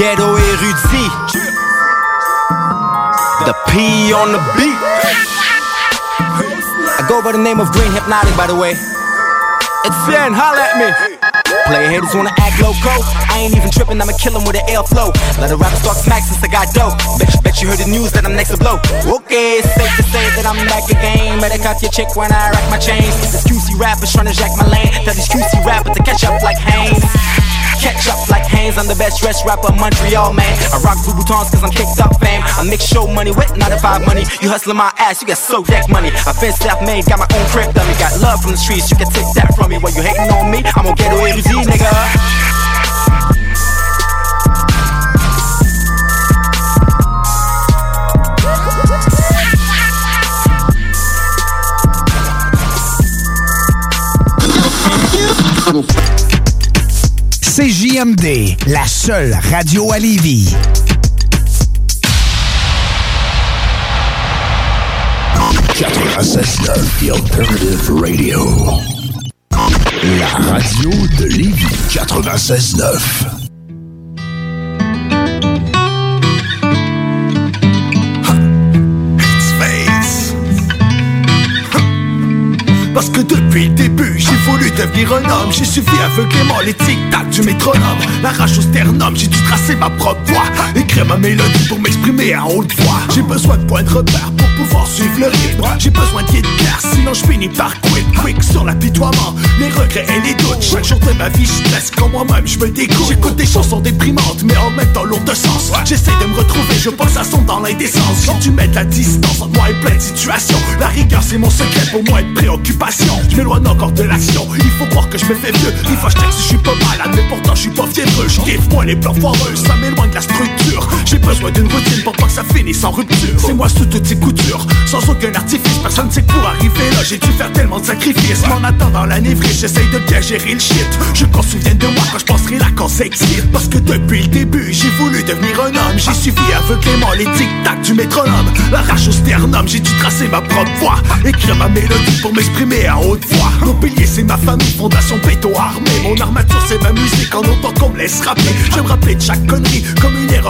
Ghetto érudit. The P on the beat. I go by the name of Green Hypnotic, by the way. It's Yen, holla at me. Player haters wanna act loco. I ain't even tripping, I'ma kill 'em with an air flow. Let a rapper talk smack since I got dope. Bet, you bet you heard the news that I'm next to blow. Okay, it's safe to say that I'm back again. Better cut your chick when I rack my chains. This QC rappers tryna jack my lane. Tell these QC rappers to catch up like Haynes. Catch up like Haynes, I'm the best dressed rapper Montreal, man. I rock blue Louboutins cause I'm kicked up fame. I mix show money with 9 to 5 money. You hustling my ass, you got so deck money. I've been self made, got my own crib dummy. Got love from the streets, you can take that from me. While you hating on me, I'm gonna get away with you, nigga. CJMD, la seule radio à Lévis. 96.9, The Alternative Radio. La radio de Lévis. 96.9. un homme. J'ai suivi aveuglément les tic-tac du métronome. La rage au sternum, j'ai dû tracer ma propre voix. Écrire ma mélodie pour m'exprimer à haute voix. J'ai besoin de points de repère pour pouvoir suivre le rythme. J'ai besoin de de clair, sinon je finis par quick, quick sur l'apitoiement. Les regrets et les doutes. Chaque jour de ma vie, je stresse quand moi-même je me dégoûte. J'écoute des chansons déprimantes, mais en même temps lourdes de sens. J'essaie de me retrouver, je pense à son dans l'indécence. J'ai dû mettre la distance entre moi et plein de situations. La rigueur, c'est mon secret pour moi être préoccupation. Je m'éloigne encore de l'action. Il faut croire que je me fais vieux. Il faut que je je suis pas malade, mais pourtant je suis pas fiévreux. Je moi les plans foireux, ça m'éloigne de la structure. J'ai besoin d'une routine pour pas que ça finisse en rupture. C'est moi sous toutes ces coutures, sans aucun artifice. Personne ne sait pour arriver là, j'ai dû faire tellement de sacrifices. M'en attendant la névrise, j'essaye de bien gérer le shit. Je qu'on souvienne de moi quand je penserai là quand ça existe. Parce que depuis le début, j'ai voulu devenir un homme. J'ai suivi aveuglément les tic-tac du métronome. La au sternum, j'ai dû tracer ma propre voix. Écrire ma mélodie pour m'exprimer à haute voix. Mon pilier, c'est ma famille, fondation béto armée. Mon armature, c'est ma musique en autant qu'on me laisse rapper. Je me rappeler de chaque connerie comme une erreur